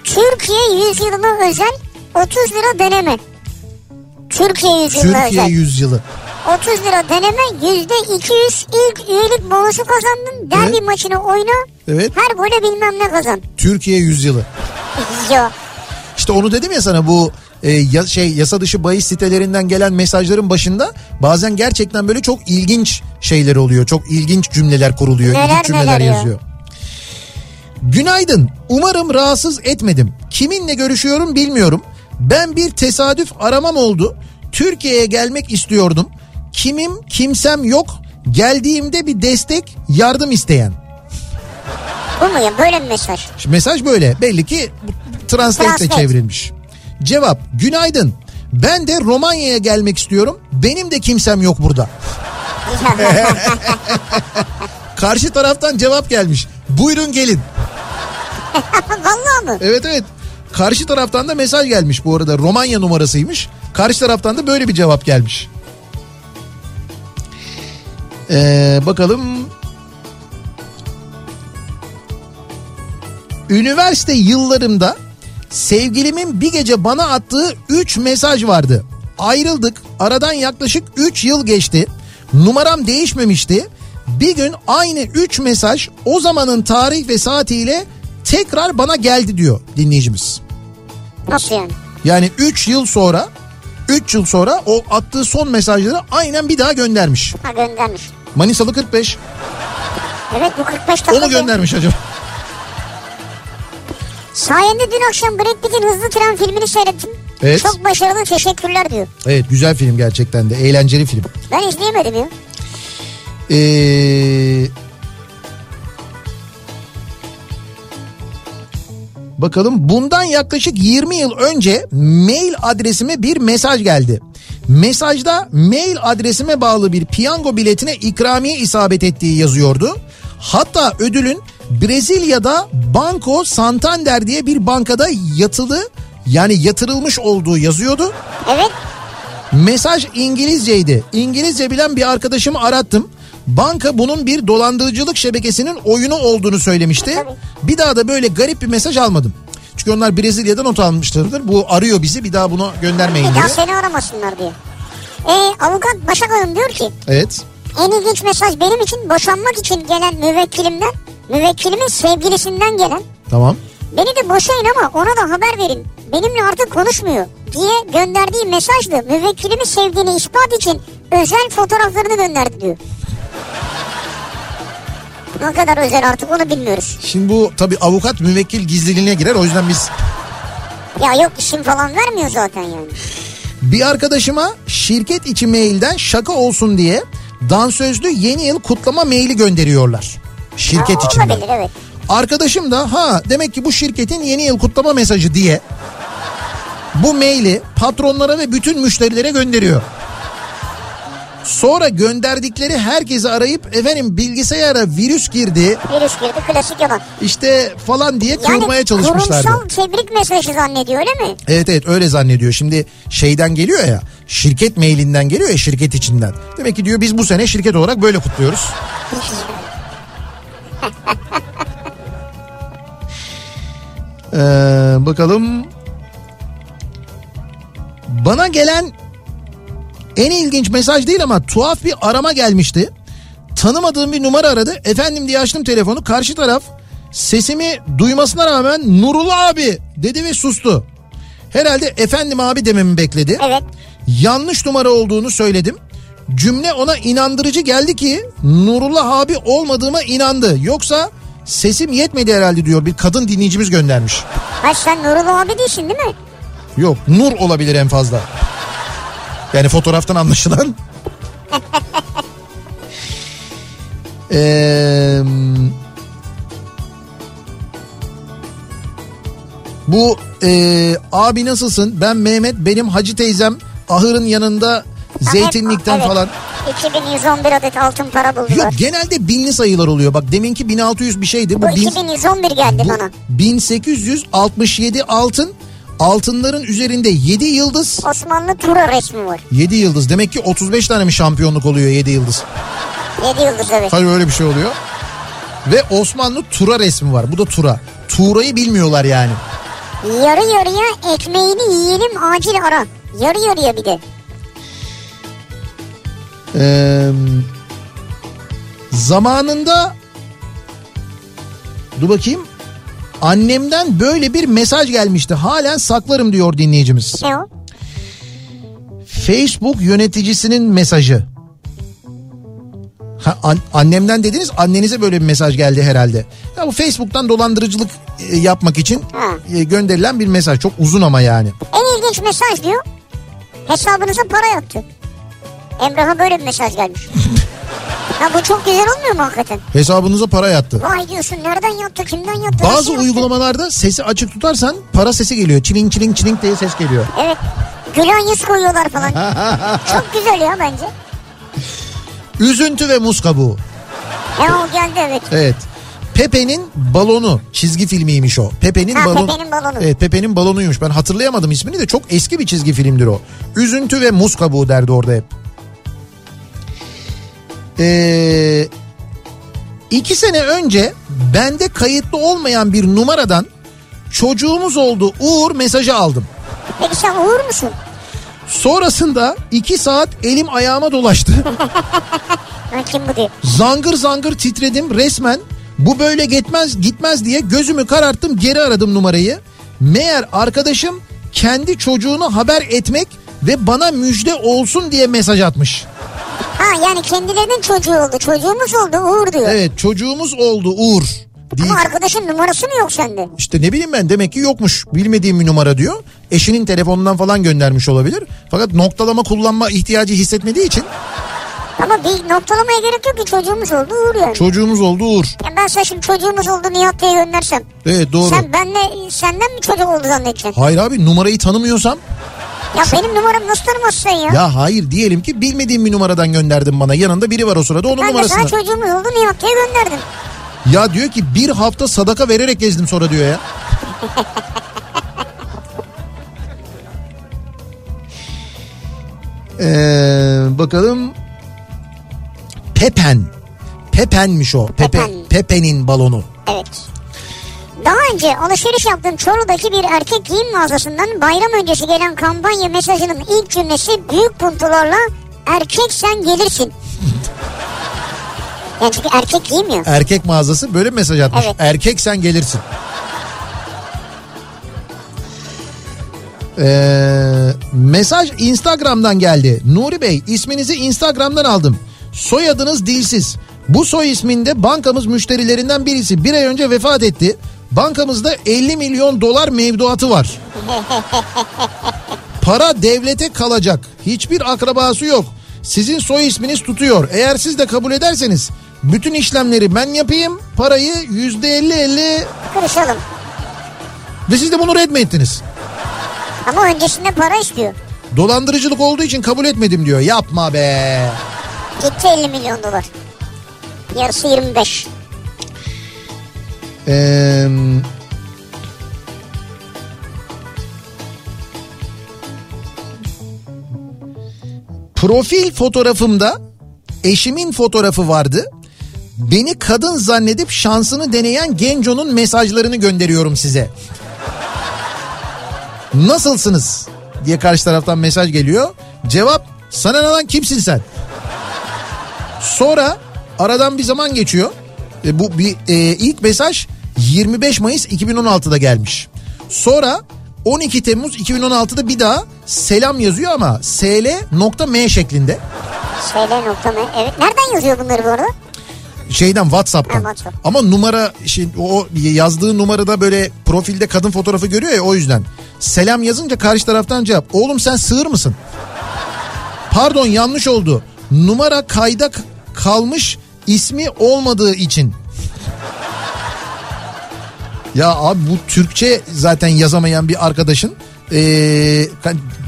Türkiye yüzyılına özel 30 lira deneme. Türkiye yüzyılına Türkiye özel. yüzyılı. 30 lira deneme yüzde 200 ilk üyelik bonusu kazandın. Derbi Evet. maçını oyna. Evet. Her gole bilmem ne kazan. Türkiye yüzyılı. Ya İşte onu dedim ya sana bu e, ya, şey yasa dışı bahis sitelerinden gelen mesajların başında bazen gerçekten böyle çok ilginç şeyler oluyor. Çok ilginç cümleler kuruluyor. Neler ilginç cümleler neler ya. yazıyor. Günaydın. Umarım rahatsız etmedim. Kiminle görüşüyorum bilmiyorum. Ben bir tesadüf aramam oldu. Türkiye'ye gelmek istiyordum. Kimim kimsem yok. Geldiğimde bir destek yardım isteyen. bu mu ya böyle bir mesaj? Şimdi mesaj böyle. Belli ki Translate. çevrilmiş. Cevap günaydın. Ben de Romanya'ya gelmek istiyorum. Benim de kimsem yok burada. Karşı taraftan cevap gelmiş. Buyurun gelin. Vallahi mı? Evet evet. Karşı taraftan da mesaj gelmiş bu arada. Romanya numarasıymış. Karşı taraftan da böyle bir cevap gelmiş. Ee, bakalım. Üniversite yıllarımda sevgilimin bir gece bana attığı 3 mesaj vardı. Ayrıldık. Aradan yaklaşık 3 yıl geçti. Numaram değişmemişti. Bir gün aynı 3 mesaj o zamanın tarih ve saatiyle tekrar bana geldi diyor dinleyicimiz. Nasıl yani? Yani 3 yıl sonra 3 yıl sonra o attığı son mesajları aynen bir daha göndermiş. Ha göndermiş. Manisalı 45 Evet bu 45 o dakika. mu göndermiş acaba? Sayende dün akşam Brad Pitt'in Hızlı Tren filmini seyrettim. Evet. Çok başarılı teşekkürler diyor. Evet güzel film gerçekten de eğlenceli film. Ben izleyemedim ya. Ee, bakalım bundan yaklaşık 20 yıl önce mail adresime bir mesaj geldi. Mesajda mail adresime bağlı bir piyango biletine ikramiye isabet ettiği yazıyordu. Hatta ödülün Brezilya'da Banco Santander diye bir bankada yatılı yani yatırılmış olduğu yazıyordu. Evet. Mesaj İngilizceydi. İngilizce bilen bir arkadaşımı arattım. Banka bunun bir dolandırıcılık şebekesinin oyunu olduğunu söylemişti. Bir daha da böyle garip bir mesaj almadım. Çünkü onlar Brezilya'dan not almışlardır. Bu arıyor bizi bir daha bunu göndermeyin Bir diye. daha seni aramasınlar diye. E, avukat Başak Hanım diyor ki Evet. en ilginç mesaj benim için boşanmak için gelen müvekkilimden, müvekkilimin sevgilisinden gelen Tamam. beni de boşayın ama ona da haber verin. Benimle artık konuşmuyor diye gönderdiği mesajdı. Müvekkilimi sevdiğini ispat için özel fotoğraflarını gönderdi diyor. Ne kadar özel artık onu bilmiyoruz. Şimdi bu tabi avukat müvekkil gizliliğine girer. O yüzden biz Ya yok isim falan vermiyor zaten yani. bir arkadaşıma şirket içi mailden şaka olsun diye dansözlü yeni yıl kutlama maili gönderiyorlar. Şirket Ha, içinden. Olabilir evet. Arkadaşım da ha demek ki bu şirketin yeni yıl kutlama mesajı diye bu maili patronlara ve bütün müşterilere gönderiyor. Sonra gönderdikleri herkesi arayıp efendim bilgisayara virüs girdi Virüs girdi klasik yalan. işte falan diye Yani çalışmışlardı. kurumsal tebrik mesajı zannediyor öyle mi? Evet evet öyle zannediyor. Şimdi şeyden geliyor ya şirket mailinden geliyor ya şirket içinden. Demek ki diyor biz bu sene şirket olarak böyle kutluyoruz. Ee, bakalım. Bana gelen en ilginç mesaj değil ama tuhaf bir arama gelmişti. Tanımadığım bir numara aradı. Efendim diye açtım telefonu. Karşı taraf sesimi duymasına rağmen Nurullah abi dedi ve sustu. Herhalde efendim abi dememi bekledi. Evet. Yanlış numara olduğunu söyledim. Cümle ona inandırıcı geldi ki Nurullah abi olmadığıma inandı. Yoksa sesim yetmedi herhalde diyor bir kadın dinleyicimiz göndermiş. Ha sen Nurullah abi değilsin değil mi? Yok Nur olabilir en fazla. Yani fotoğraftan anlaşılan. Eee, bu eee, abi nasılsın? Ben Mehmet benim hacı teyzem ahırın yanında zeytinlikten Evet, falan. 2111 adet altın para buldular. Yok genelde binli sayılar oluyor. Bak deminki 1600 bir şeydi. Bu, Bu bin- 2111 geldi bu bana. 1867 altın. Altınların üzerinde 7 yıldız. Osmanlı Tura resmi var. 7 yıldız. Demek ki 35 tane mi şampiyonluk oluyor 7 yıldız? 7 yıldız evet. Hayır öyle bir şey oluyor. Ve Osmanlı Tura resmi var. Bu da Tura. Tuğra'yı bilmiyorlar yani. Yarı yarıya ekmeğini yiyelim acil ara. Yarı yarıya bir de. Ee, zamanında dur bakayım annemden böyle bir mesaj gelmişti. Halen saklarım diyor dinleyicimiz. Ne o? Facebook yöneticisinin mesajı. Ha, an- annemden dediniz annenize böyle bir mesaj geldi herhalde. Ya bu Facebook'tan dolandırıcılık e, yapmak için e, gönderilen bir mesaj. Çok uzun ama yani. En ilginç mesaj diyor. Hesabınıza para yattı. Emrah'a böyle bir mesaj gelmiş. ya bu çok güzel olmuyor mu hakikaten? Hesabınıza para yattı. Vay diyorsun nereden yattı kimden yattı? Bazı nasıl yattı? uygulamalarda sesi açık tutarsan para sesi geliyor. Çiling çiling çiling diye ses geliyor. Evet. Gülen yüz koyuyorlar falan. çok güzel ya bence. Üzüntü ve muz kabuğu. Ya o geldi evet. Evet. Pepe'nin balonu çizgi filmiymiş o. Pepe'nin balonu. Pepe'nin balonu. Evet Pepe'nin balonuymuş. Ben hatırlayamadım ismini de çok eski bir çizgi filmdir o. Üzüntü ve muz kabuğu derdi orada hep. Ee, iki sene önce bende kayıtlı olmayan bir numaradan çocuğumuz oldu Uğur mesajı aldım. Peki sen Uğur musun? Sonrasında iki saat elim ayağıma dolaştı. Kim bu diyor. Zangır zangır titredim resmen. Bu böyle gitmez gitmez diye gözümü kararttım geri aradım numarayı. Meğer arkadaşım kendi çocuğunu haber etmek ve bana müjde olsun diye mesaj atmış. Ha yani kendilerinin çocuğu oldu. Çocuğumuz oldu Uğur diyor. Evet çocuğumuz oldu Uğur. Değil. Ama arkadaşın numarası mı yok sende? İşte ne bileyim ben demek ki yokmuş. Bilmediğim bir numara diyor. Eşinin telefonundan falan göndermiş olabilir. Fakat noktalama kullanma ihtiyacı hissetmediği için Ama bir noktalamaya gerek yok ki çocuğumuz oldu Uğur yani. çocuğumuz oldu Uğur. Ya ben sana şimdi çocuğumuz oldu Nihat diye göndersem. Evet doğru. Sen benle senden mi çocuk oldu zannedeceksin? Hayır abi numarayı tanımıyorsam Ya benim numaram nasıl tanımazsın ya? ya hayır diyelim ki bilmediğim bir numaradan gönderdin bana. Yanında biri var o sırada onun ben numarasını. sana çocuğumuz oldu Nihat diye gönderdim. Ya diyor ki bir hafta sadaka vererek gezdim sonra diyor ya. Ee, bakalım. Pepen. Pepenmiş o. Pepe, Pepen. Pepe'nin balonu. Evet. Daha önce alışveriş yaptığım Çorlu'daki bir erkek giyim mağazasından bayram öncesi gelen kampanya mesajının ilk cümlesi büyük puntolarla erkek sen gelirsin. Yani çünkü erkek giymiyor. Erkek mağazası böyle mesaj atmış. Evet. Erkek sen gelirsin. Ee, mesaj Instagram'dan geldi. Nuri Bey isminizi Instagram'dan aldım. Soyadınız dilsiz. Bu soy isminde bankamız müşterilerinden birisi bir ay önce vefat etti. Bankamızda 50 milyon dolar mevduatı var. Para devlete kalacak. Hiçbir akrabası yok. Sizin soy isminiz tutuyor. Eğer siz de kabul ederseniz bütün işlemleri ben yapayım. Parayı yüzde elli elli Kırışalım. ve siz de bunu red mi ettiniz? Ama öncesinde para istiyor. Dolandırıcılık olduğu için kabul etmedim diyor. Yapma be. Gitti 50 milyon dolar. Yarısı 25. Ee, profil fotoğrafımda eşimin fotoğrafı vardı. Beni kadın zannedip şansını deneyen Genco'nun mesajlarını gönderiyorum size. Nasılsınız? diye karşı taraftan mesaj geliyor. Cevap sana ne lan kimsin sen? Sonra aradan bir zaman geçiyor. E, bu bir e, ilk mesaj 25 Mayıs 2016'da gelmiş. Sonra 12 Temmuz 2016'da bir daha selam yazıyor ama sl.m şeklinde. SL nokta mı? Evet. Nereden yazıyor bunları bu arada? Şeyden WhatsApp'tan. Ha, WhatsApp. Ama numara şimdi o yazdığı numarada böyle profilde kadın fotoğrafı görüyor ya o yüzden. Selam yazınca karşı taraftan cevap. Oğlum sen sığır mısın? Pardon yanlış oldu. Numara kayda kalmış ismi olmadığı için. Ya abi bu Türkçe zaten yazamayan bir arkadaşın eee,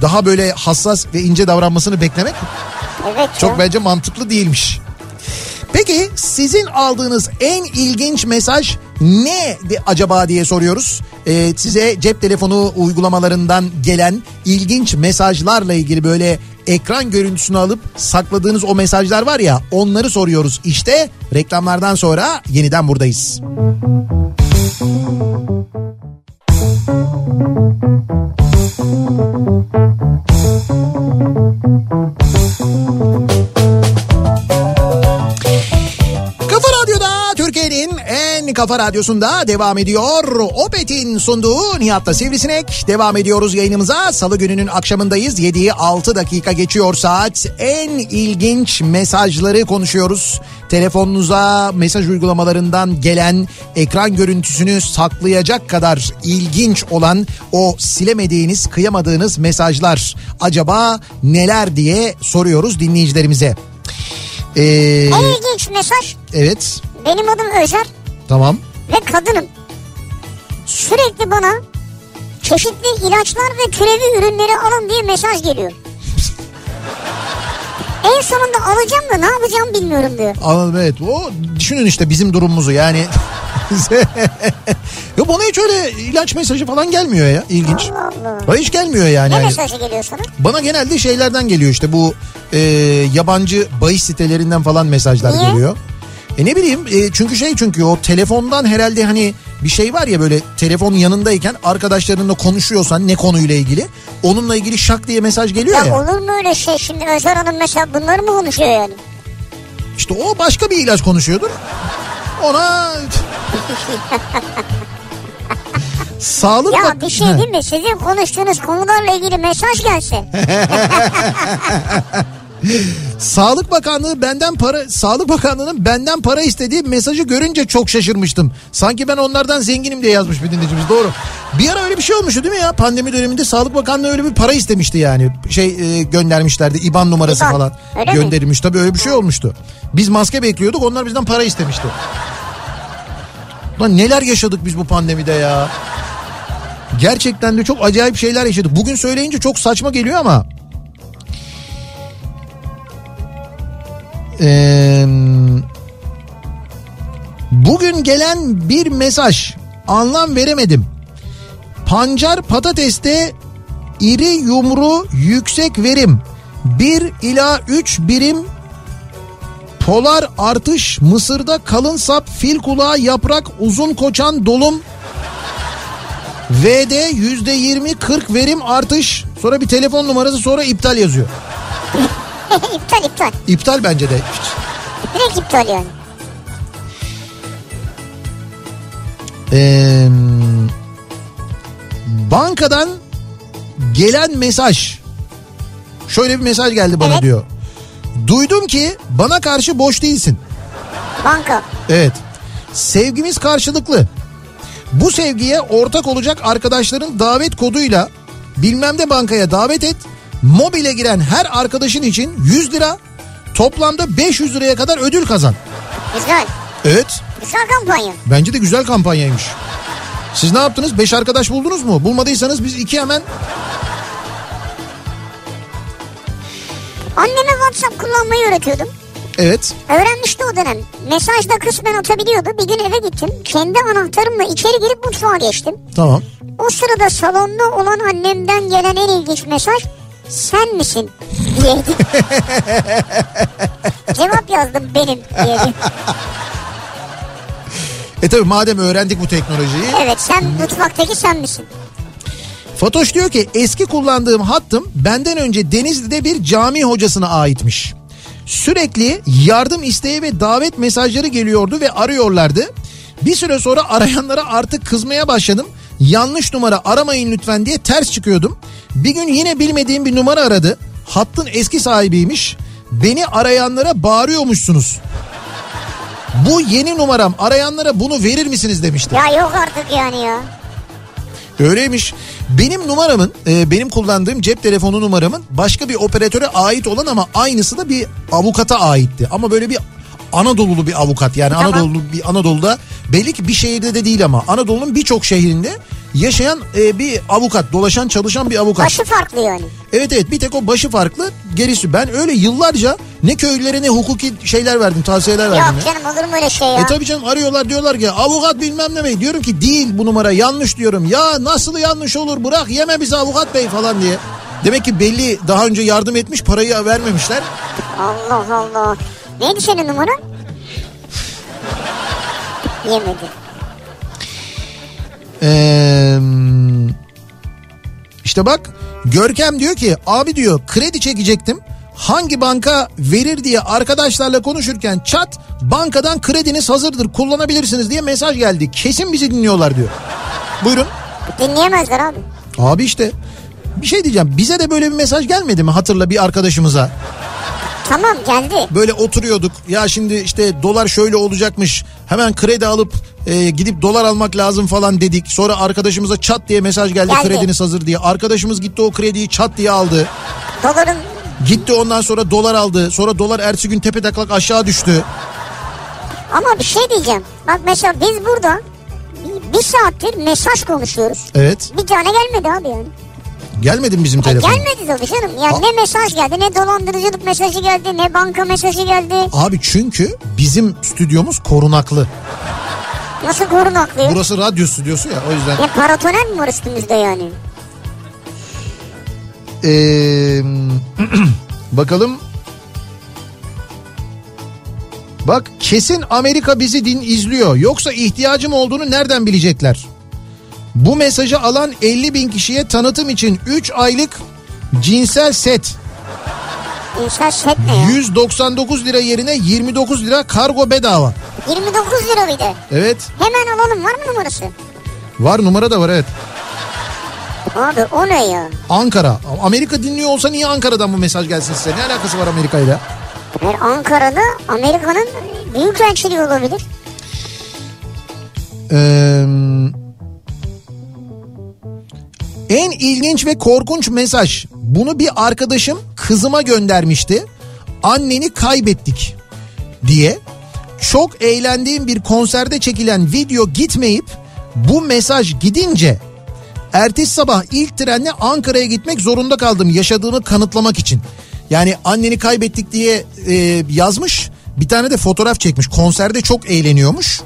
daha böyle hassas ve ince davranmasını beklemek Evet. çok ya. bence mantıklı değilmiş. Peki sizin aldığınız en ilginç mesaj ne acaba diye soruyoruz. Ee, size cep telefonu uygulamalarından gelen ilginç mesajlarla ilgili böyle ekran görüntüsünü alıp sakladığınız o mesajlar var ya onları soruyoruz. İşte reklamlardan sonra yeniden buradayız. Kafa en kafa radyosunda devam ediyor. Opet'in sunduğu Nihat'ta Sivrisinek. Devam ediyoruz yayınımıza. Salı gününün akşamındayız. 7'yi 6 dakika geçiyor saat. En ilginç mesajları konuşuyoruz. Telefonunuza mesaj uygulamalarından gelen ekran görüntüsünü saklayacak kadar ilginç olan o silemediğiniz, kıyamadığınız mesajlar acaba neler diye soruyoruz dinleyicilerimize. Ee, En ilginç mesaj. evet Benim adım Özer tamam. ve kadınım. Sürekli bana çeşitli ilaçlar ve türevi ürünleri alın diye mesaj geliyor. en sonunda alacağım da ne yapacağım bilmiyorum diyor. Anladım evet. O düşünün işte bizim durumumuzu yani. ya bana hiç öyle ilaç mesajı falan gelmiyor ya. İlginç. Allah Allah. Bana hiç gelmiyor yani. Ne Yani mesajı geliyor sana? Bana genelde şeylerden geliyor işte bu e, yabancı bahis sitelerinden falan mesajlar Niye? geliyor. E ne bileyim e, çünkü şey çünkü o telefondan herhalde hani bir şey var ya böyle telefon yanındayken arkadaşlarınla konuşuyorsan ne konuyla ilgili onunla ilgili şak diye mesaj geliyor Ya, ya. olur mu öyle şey şimdi Özer Hanım mesela bunları mı konuşuyor yani? İşte o başka bir ilaç konuşuyordur. Ona Sağlık Ya bak- bir şey değil mi? Sizin konuştuğunuz konularla ilgili mesaj gelse. Sağlık Bakanlığı benden para Sağlık Bakanlığı'nın benden para istediği mesajı görünce çok şaşırmıştım. Sanki ben onlardan zenginim diye yazmış bir dinleyicimiz doğru. Bir ara öyle bir şey olmuştu değil mi ya? Pandemi döneminde Sağlık Bakanlığı öyle bir para istemişti yani. Şey e, göndermişlerdi IBAN numarası İban, falan. öyle mi? Gönderilmiş tabii öyle bir şey olmuştu. Biz maske bekliyorduk onlar bizden para istemişti. Lan neler yaşadık biz bu pandemide ya. Gerçekten de çok acayip şeyler yaşadık. Bugün söyleyince çok saçma geliyor ama Bugün gelen bir mesaj. Anlam veremedim. Pancar patateste iri yumru yüksek verim. 1 ila 3 birim polar artış. Mısırda kalın sap fil kulağı yaprak uzun koçan dolum. V'de yüzde yirmi 40 verim artış. Sonra bir telefon numarası sonra iptal yazıyor. iptal iptal. İptal bence de. Direkt iptal yani. Ee, bankadan gelen mesaj. Şöyle bir mesaj geldi bana Evet. diyor. Duydum ki bana karşı boş değilsin. Banka. Evet. Sevgimiz karşılıklı. Bu sevgiye ortak olacak arkadaşların davet koduyla bilmem ne bankaya davet et. Mobile giren her arkadaşın için 100 lira toplamda 500 liraya kadar ödül kazan. Güzel. Evet. Güzel kampanya. Bence de güzel kampanyaymış. Siz ne yaptınız? Beş arkadaş buldunuz mu? Bulmadıysanız biz iki hemen... Anneme WhatsApp kullanmayı öğretiyordum. Evet. Öğrenmişti o dönem. Mesajda kısmen atabiliyordu. Bir gün eve gittim. Kendi anahtarımla içeri girip mutfağa geçtim. Tamam. O sırada salonda olan annemden gelen en ilginç mesaj sen misin diyeydi. Cevap yazdım benim diyeydi. E tabi madem öğrendik bu teknolojiyi. Evet sen mutfaktaki sen misin? Fatoş diyor ki eski kullandığım hattım benden önce Denizli'de bir cami hocasına aitmiş. Sürekli yardım isteği ve davet mesajları geliyordu ve arıyorlardı. Bir süre sonra arayanlara artık kızmaya başladım. Yanlış numara aramayın lütfen diye ters çıkıyordum. Bir gün yine bilmediğim bir numara aradı. Hattın eski sahibiymiş. Beni arayanlara bağırıyormuşsunuz. Bu yeni numaram arayanlara bunu verir misiniz demişti. Ya yok artık yani ya. Öyleymiş. Benim numaramın, e, benim kullandığım cep telefonu numaramın başka bir operatöre ait olan ama aynısı da bir avukata aitti. Ama böyle bir Anadolu'lu bir avukat yani Tamam. Anadolu bir Anadolu'da belli ki bir şehirde de değil ama Anadolu'nun birçok şehrinde yaşayan e, bir avukat, dolaşan çalışan bir avukat. Başı farklı yani. Evet evet bir tek o başı farklı gerisi. Ben öyle yıllarca ne köylülere ne hukuki şeyler verdim, tavsiyeler verdim. Yok ya. canım olur mu öyle şey ya? E tabii canım arıyorlar diyorlar ki avukat bilmem ne bey. Diyorum ki değil bu numara yanlış diyorum. Ya nasıl yanlış olur bırak yeme bizi avukat bey falan diye. Demek ki belli daha önce yardım etmiş parayı vermemişler. Allah Allah. Neydi senin numaran? Yemedi. Ee, işte bak Görkem diyor ki abi diyor kredi çekecektim. Hangi banka verir diye arkadaşlarla konuşurken çat bankadan krediniz hazırdır kullanabilirsiniz diye mesaj geldi. Kesin bizi dinliyorlar diyor. Buyurun. Dinleyemezler abi. Abi işte bir şey diyeceğim bize de böyle bir mesaj gelmedi mi hatırla bir arkadaşımıza. Tamam geldi. Böyle oturuyorduk ya şimdi işte dolar şöyle olacakmış hemen kredi alıp e, gidip dolar almak lazım falan dedik. Sonra arkadaşımıza çat diye mesaj geldi, Geldi. krediniz hazır diye. Arkadaşımız gitti o krediyi çat diye aldı. Doların Gitti ondan sonra dolar aldı. Sonra dolar ertesi gün tepe taklak aşağı düştü. ama bir şey diyeceğim. Bak mesela biz burada bir, saattir mesaj konuşuyoruz. Evet Bir tane gelmedi abi yani. Gelmedi mi bizim E, telefon? gelmedi tabii canım. Yani ne mesaj geldi ne dolandırıcılık mesajı geldi ne banka mesajı geldi. Abi çünkü bizim stüdyomuz korunaklı. Nasıl korunaklı? Burası radyo stüdyosu ya o yüzden. Ya paratoner mi var üstümüzde yani? Ee, bakalım. Bak kesin Amerika bizi din izliyor. Yoksa ihtiyacım olduğunu nereden bilecekler? Bu mesajı alan 50 bin kişiye tanıtım için 3 aylık cinsel set. İnsel set ne ya? 199 lira yerine 29 lira kargo bedava. 29 lira bir de. Evet. Hemen alalım var mı numarası? Var numara da var evet. Abi o ne ya? Ankara. Amerika dinliyor olsa niye Ankara'dan bu mesaj gelsin size? Ne alakası var Amerika ile? Hayır, Ankara'da Amerika'nın büyükelçiliği olabilir. Ee, en ilginç ve korkunç mesaj. Bunu bir arkadaşım kızıma göndermişti. Anneni kaybettik diye. Çok eğlendiğim bir konserde çekilen video gitmeyip bu mesaj gidince ertesi sabah ilk trenle Ankara'ya gitmek zorunda kaldım yaşadığımı kanıtlamak için. Yani anneni kaybettik diye e, yazmış bir tane de fotoğraf çekmiş konserde çok eğleniyormuş.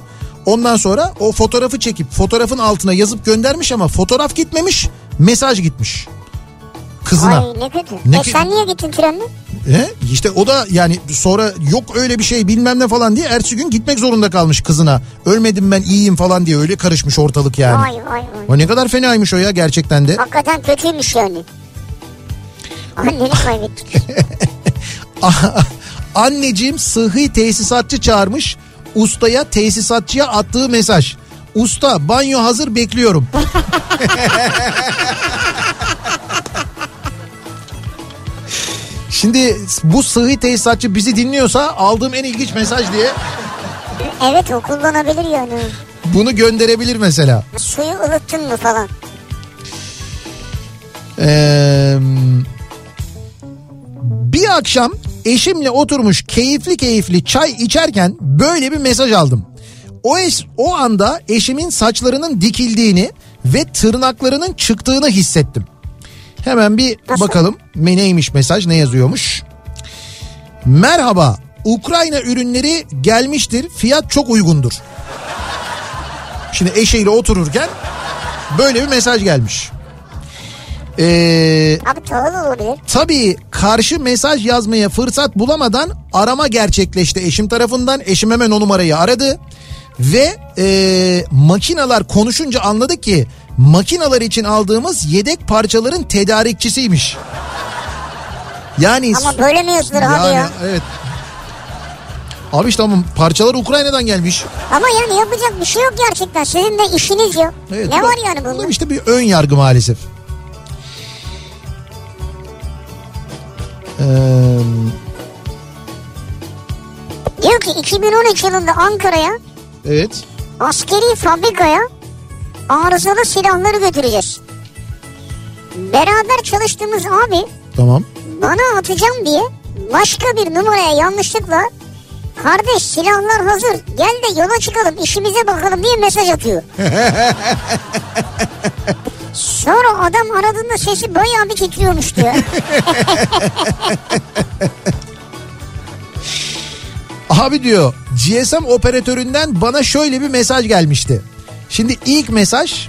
Ondan sonra o fotoğrafı çekip fotoğrafın altına yazıp göndermiş ama fotoğraf gitmemiş mesaj gitmiş. Kızına. Ay ne kötü. Ne e sen niye gittin trenle? He? İşte o da yani sonra yok öyle bir şey bilmem ne falan diye ertesi gün gitmek zorunda kalmış kızına. Ölmedim ben iyiyim falan diye öyle karışmış ortalık yani. Vay vay vay. O ne kadar fenaymış o ya gerçekten de. Hakikaten kötüymüş yani. Anneni kaybettik. Anneciğim sıhhi tesisatçı çağırmış. Ustaya tesisatçıya attığı mesaj. Usta banyo hazır bekliyorum. Şimdi bu sıhhi tesisatçı bizi dinliyorsa aldığım en ilginç mesaj diye evet o kullanabilir yani. bunu gönderebilir mesela. Suyu ılıttın mı falan. Ee, bir akşam eşimle oturmuş keyifli keyifli çay içerken böyle bir mesaj aldım. O, eş, o anda eşimin saçlarının dikildiğini ve tırnaklarının çıktığını hissettim. Hemen bir bakalım neymiş mesaj ne yazıyormuş. Merhaba Ukrayna ürünleri gelmiştir fiyat çok uygundur. Şimdi eşiyle otururken böyle bir mesaj gelmiş. Ee, Abi tahıl olabilir. tabii karşı mesaj yazmaya fırsat bulamadan arama gerçekleşti eşim tarafından. Eşim hemen o numarayı aradı. Ve e, makinalar konuşunca anladık ki makinalar için aldığımız yedek parçaların tedarikçisiymiş. Yani Ama böyle mi yazılır abi ya? evet. Abi işte ama parçalar Ukrayna'dan gelmiş. Ama yani yapacak bir şey yok gerçekten. Sizin de işiniz yok. Evet, ne bu var yani bu da bunda? işte bir ön yargı maalesef. Ee, Diyor ki 2013 yılında Ankara'ya evet. askeri fabrikaya arızalı silahları götüreceğiz. Beraber çalıştığımız abi Tamam. bana atacağım diye başka bir numaraya yanlışlıkla kardeş silahlar hazır gel de yola çıkalım işimize bakalım diye mesaj atıyor. Sonra adam aradığında sesi bayağı bir titriyormuş diyor. Abi diyor GSM operatöründen bana şöyle bir mesaj gelmişti. Şimdi ilk mesaj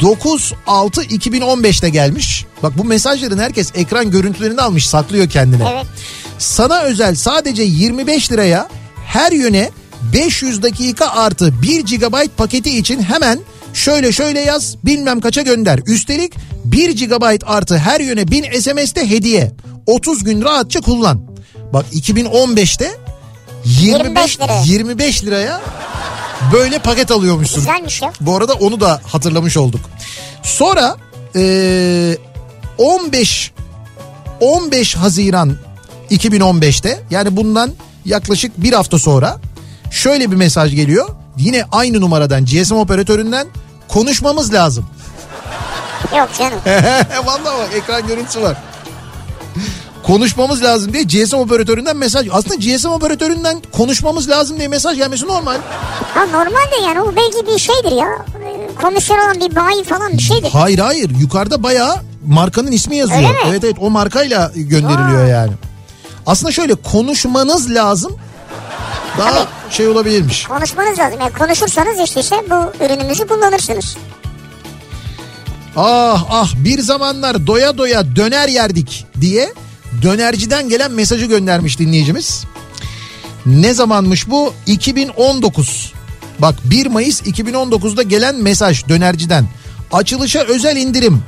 9-6-2015'te gelmiş. Bak bu mesajların herkes ekran görüntülerini almış saklıyor kendine. Evet. Sana özel sadece 25 liraya her yöne 500 dakika artı 1 GB paketi için hemen şöyle şöyle yaz bilmem kaça gönder. Üstelik 1 GB artı her yöne 1000 SMS'te hediye. 30 gün rahatça kullan. Bak 2015'te 25, 25 liraya. 25 liraya böyle paket alıyormuşsun. Güzelmiş ya. Bu arada onu da hatırlamış olduk. Sonra eee, 15 15 Haziran 2015'te yani bundan yaklaşık bir hafta sonra şöyle bir mesaj geliyor. Yine aynı numaradan GSM operatöründen konuşmamız lazım. Yok canım. Vallahi bak ekran görüntüsü var. Konuşmamız lazım diye GSM operatöründen mesaj. Aslında GSM operatöründen konuşmamız lazım diye mesaj gelmesi normal. Ha normalde yani o belki bir şeydir ya. Komisyon olan bir bayi falan bir şeydir. Hayır hayır yukarıda bayağı markanın ismi yazıyor. Öyle mi? Evet evet o markayla gönderiliyor Aa. yani. Aslında şöyle konuşmanız lazım. Daha şey olabilirmiş. Konuşmanız lazım. Yani konuşursanız işte, işte bu ürünümüzü kullanırsınız. Ah ah bir zamanlar doya doya döner yerdik diye dönerciden gelen mesajı göndermiş dinleyicimiz. Ne zamanmış bu? 2019. Bak 1 Mayıs 2019'da gelen mesaj dönerciden. Açılışa özel indirim.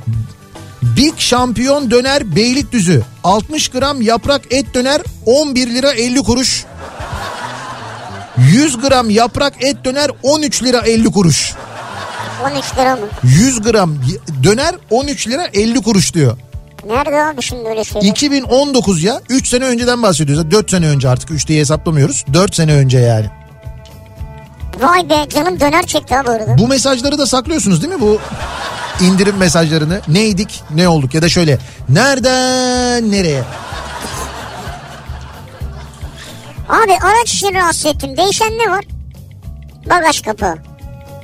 Big Şampiyon döner Beylikdüzü. 60 gram yaprak et döner 11 lira 50 kuruş. 100 gram yaprak et döner 13 lira 50 kuruş. 13 lira mı? 100 gram döner 13 lira 50 kuruş diyor. Nerede abi şimdi öyle şeyler? 2019 ya 3 sene önceden bahsediyoruz. 4 sene önce artık 3 diye hesaplamıyoruz. 4 sene önce yani. Vay be canım döner çekti ha bu arada. Bu mesajları da saklıyorsunuz değil mi? Bu indirim mesajlarını. Neydik ne olduk ya da şöyle nereden nereye? Abi araç için rahatsız ettim. Değişen ne var? Bagaj kapağı.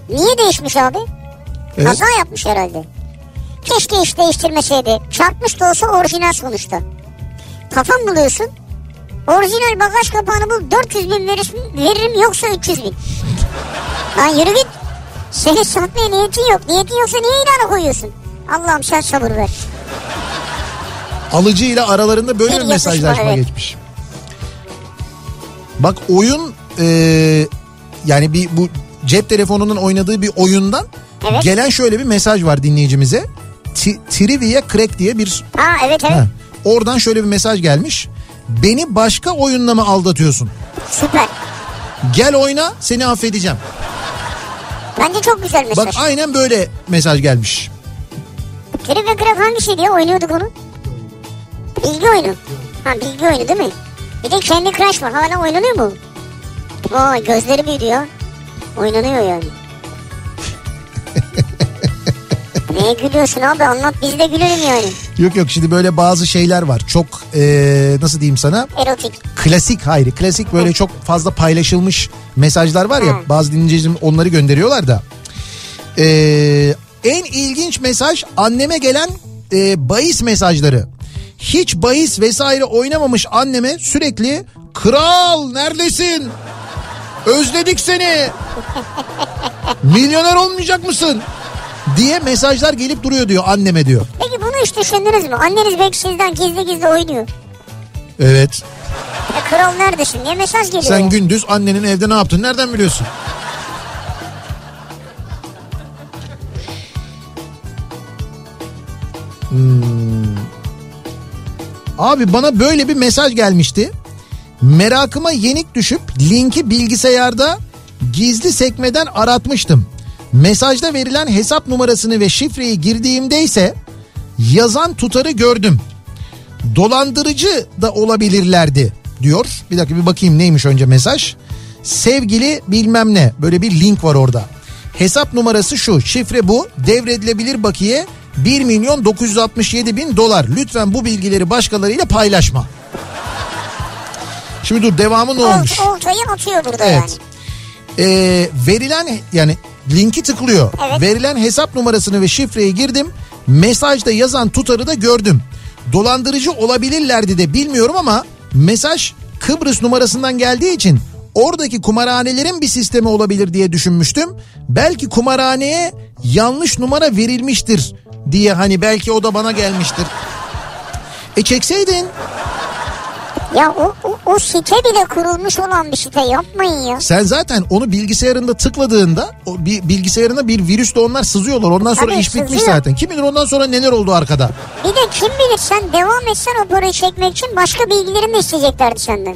Niye değişmiş abi? Evet. Kaza yapmış herhalde. Keşke hiç değiştirmeseydi. Çarpmış da olsa orijinal sonuçta. Kafam buluyorsun. Orijinal bagaj kapağını bul 400 bin verirsin, veririm yoksa 300 bin. Lan yürü git. Senin satmaya niyetin yok. Niyetin yoksa niye ilana koyuyorsun? Allah'ım sen sabır ver. Alıcıyla aralarında böyle Bir mesajlaşma evet. geçmiş. Bak oyun e, yani bir bu cep telefonunun oynadığı bir oyundan Evet. gelen şöyle bir mesaj var dinleyicimize. Trivia Crack diye bir Ha evet evet. Ha, oradan şöyle bir mesaj gelmiş. Beni başka oyunla mı aldatıyorsun? Süper. Gel oyna seni affedeceğim. Bence çok güzel mesaj. Bak aynen böyle mesaj gelmiş. Trip ve Crack hangisiydi ya? Oynuyorduk onu. Bilgi oyunu. Ha bilgi oyunu değil mi? Bir de Candy Crush var. Hala oynanıyor mu? Vay gözleri büyüdü ya. Oynanıyor yani. Neye gülüyorsun abi anlat biz de gülelim yani. Yok yok şimdi böyle bazı şeyler var. Çok eee, nasıl diyeyim sana? Erotik. Klasik hayır. Klasik böyle çok fazla paylaşılmış mesajlar var ya. Hı. Bazı dinleyicilerim onları gönderiyorlar da. Eee, en ilginç mesaj anneme gelen eee bahis mesajları. Hiç bahis vesaire oynamamış anneme sürekli kral neredesin? Özledik seni. Milyoner olmayacak mısın? Diye mesajlar gelip duruyor diyor anneme diyor. Peki bunu hiç düşündünüz mü? Anneniz belki sizden gizli gizli oynuyor. Evet. E, kral neredesin diye mesaj geliyor. Sen gündüz annenin evde ne yaptın nereden biliyorsun? Hmm. Abi bana böyle bir mesaj gelmişti. Merakıma yenik düşüp linki bilgisayarda gizli sekmeden aratmıştım. Mesajda verilen hesap numarasını ve şifreyi girdiğimde ise yazan tutarı gördüm. Dolandırıcı da olabilirlerdi diyor. Bir dakika bir bakayım neymiş önce mesaj. Sevgili bilmem ne böyle bir link var orada. Hesap numarası şu şifre bu devredilebilir bakiye 1 milyon 967 bin dolar. Lütfen bu bilgileri başkalarıyla paylaşma. Şimdi dur devamı ne olmuş? Ol- Oltayı atıyor burada Evet. yani. Ee, verilen yani linki tıklıyor. Evet. Verilen hesap numarasını ve şifreyi girdim. Mesajda yazan tutarı da gördüm. Dolandırıcı olabilirlerdi de bilmiyorum ama mesaj Kıbrıs numarasından geldiği için oradaki kumarhanelerin bir sistemi olabilir diye düşünmüştüm. Belki kumarhaneye yanlış numara verilmiştir diye hani belki o da bana gelmiştir. E çekseydin. Ya o, o, o site bile kurulmuş olan bir site yapmayın ya. Sen zaten onu bilgisayarında tıkladığında o bir bilgisayarına bir virüsle onlar sızıyorlar. Ondan sonra Tabii, iş bitmiş sızıyor. zaten. Kim bilir ondan sonra neler oldu arkada. Bir de kim bilir sen devam etsen o parayı çekmek için başka bilgilerini isteyeceklerdi senden.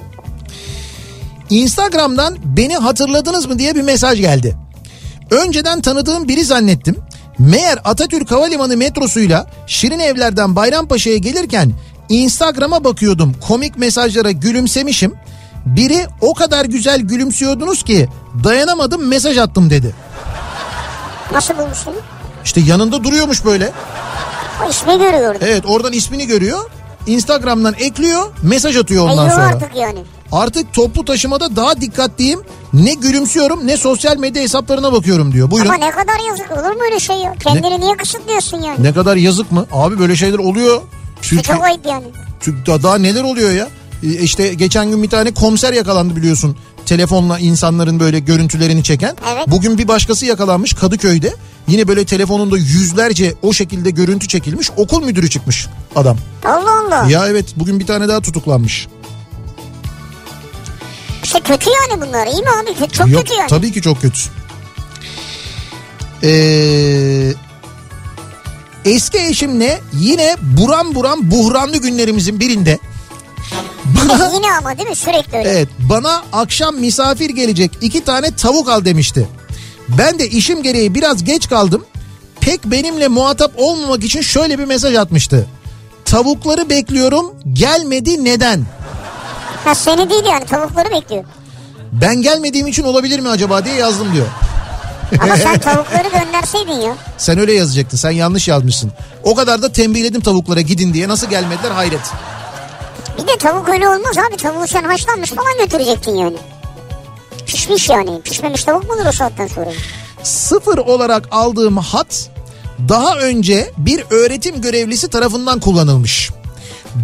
Instagram'dan beni hatırladınız mı diye bir mesaj geldi. Önceden tanıdığım biri zannettim. Meğer Atatürk Havalimanı metrosuyla Şirin Evler'den Bayrampaşa'ya gelirken Instagram'a bakıyordum. Komik mesajlara gülümsemişim. Biri o kadar güzel gülümsüyordunuz ki dayanamadım mesaj attım dedi. Nasıl bulmuşsun? İşte yanında duruyormuş böyle. O ismi görüyordu. Evet oradan ismini görüyor. Instagram'dan ekliyor mesaj atıyor ondan yuh sonra. artık yani. Artık toplu taşımada daha dikkatliyim. Ne gülümsüyorum ne sosyal medya hesaplarına bakıyorum diyor. Buyurun. Ama ne kadar yazık olur mu öyle şey ya? Kendini niye kısıtlıyorsun yani? Ne kadar yazık mı? Abi böyle şeyler oluyor. Çünkü, Çok ayıp yani. çünkü daha, daha neler oluyor ya? E, İşte geçen gün bir tane komiser yakalandı biliyorsun. Telefonla insanların böyle görüntülerini çeken. Evet. Bugün bir başkası yakalanmış Kadıköy'de. Yine böyle telefonunda yüzlerce o şekilde görüntü çekilmiş. Okul müdürü çıkmış adam. Allah Allah. Ya evet bugün bir tane daha tutuklanmış. İşte kötü yani bunlar iyi mi abi? Çok Yok, kötü yani. Tabii ki çok kötü. Ee, Eski eşimle yine buram buram buhranlı günlerimizin birinde bana Yine ama değil mi sürekli öyle. evet bana akşam misafir gelecek iki tane tavuk al demişti. Ben de işim gereği biraz geç kaldım. Pek benimle muhatap olmamak için şöyle bir mesaj atmıştı. Tavukları bekliyorum gelmedi neden? Ha seni değil yani tavukları bekliyor. Ben gelmediğim için olabilir mi acaba diye yazdım diyor. Ama sen tavukları gönderseydin ya. Sen öyle yazacaktın sen yanlış yazmışsın. O kadar da tembihledim tavuklara gidin diye nasıl gelmediler hayret. Bir de tavuk öyle olmaz abi. Tavuğu sen haşlanmış falan götürecektin yani. Pişmiş yani. Pişmemiş tavuk mu olur o saatten sonra? Sıfır olarak aldığım hat daha önce bir öğretim görevlisi tarafından kullanılmış.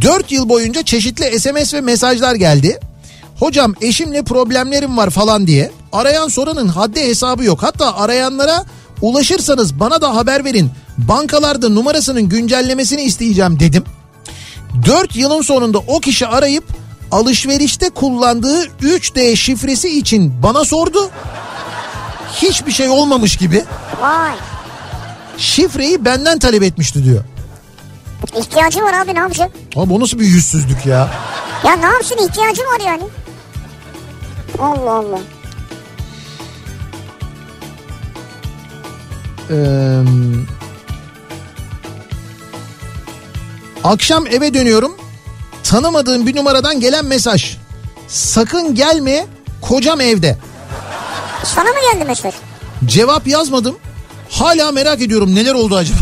4 yıl boyunca çeşitli SMS ve mesajlar geldi. Hocam eşimle problemlerim var falan diye. Arayan soranın haddi hesabı yok. Hatta arayanlara ulaşırsanız bana da haber verin. Bankalarda numarasının güncellemesini isteyeceğim dedim. 4 yılın sonunda o kişi arayıp alışverişte kullandığı 3D şifresi için bana sordu. Hiçbir şey olmamış gibi Vay. şifreyi benden talep etmişti diyor. İhtiyacı var abi ne yapacak? Abi o nasıl bir yüzsüzlük ya? Ya ne yapsın ihtiyacı var yani. Allah Allah. Ee, akşam eve dönüyorum. Tanımadığım bir numaradan gelen mesaj. Sakın gelme kocam evde. Sana mı geldi mesaj? Cevap yazmadım. Hala merak ediyorum neler oldu acaba?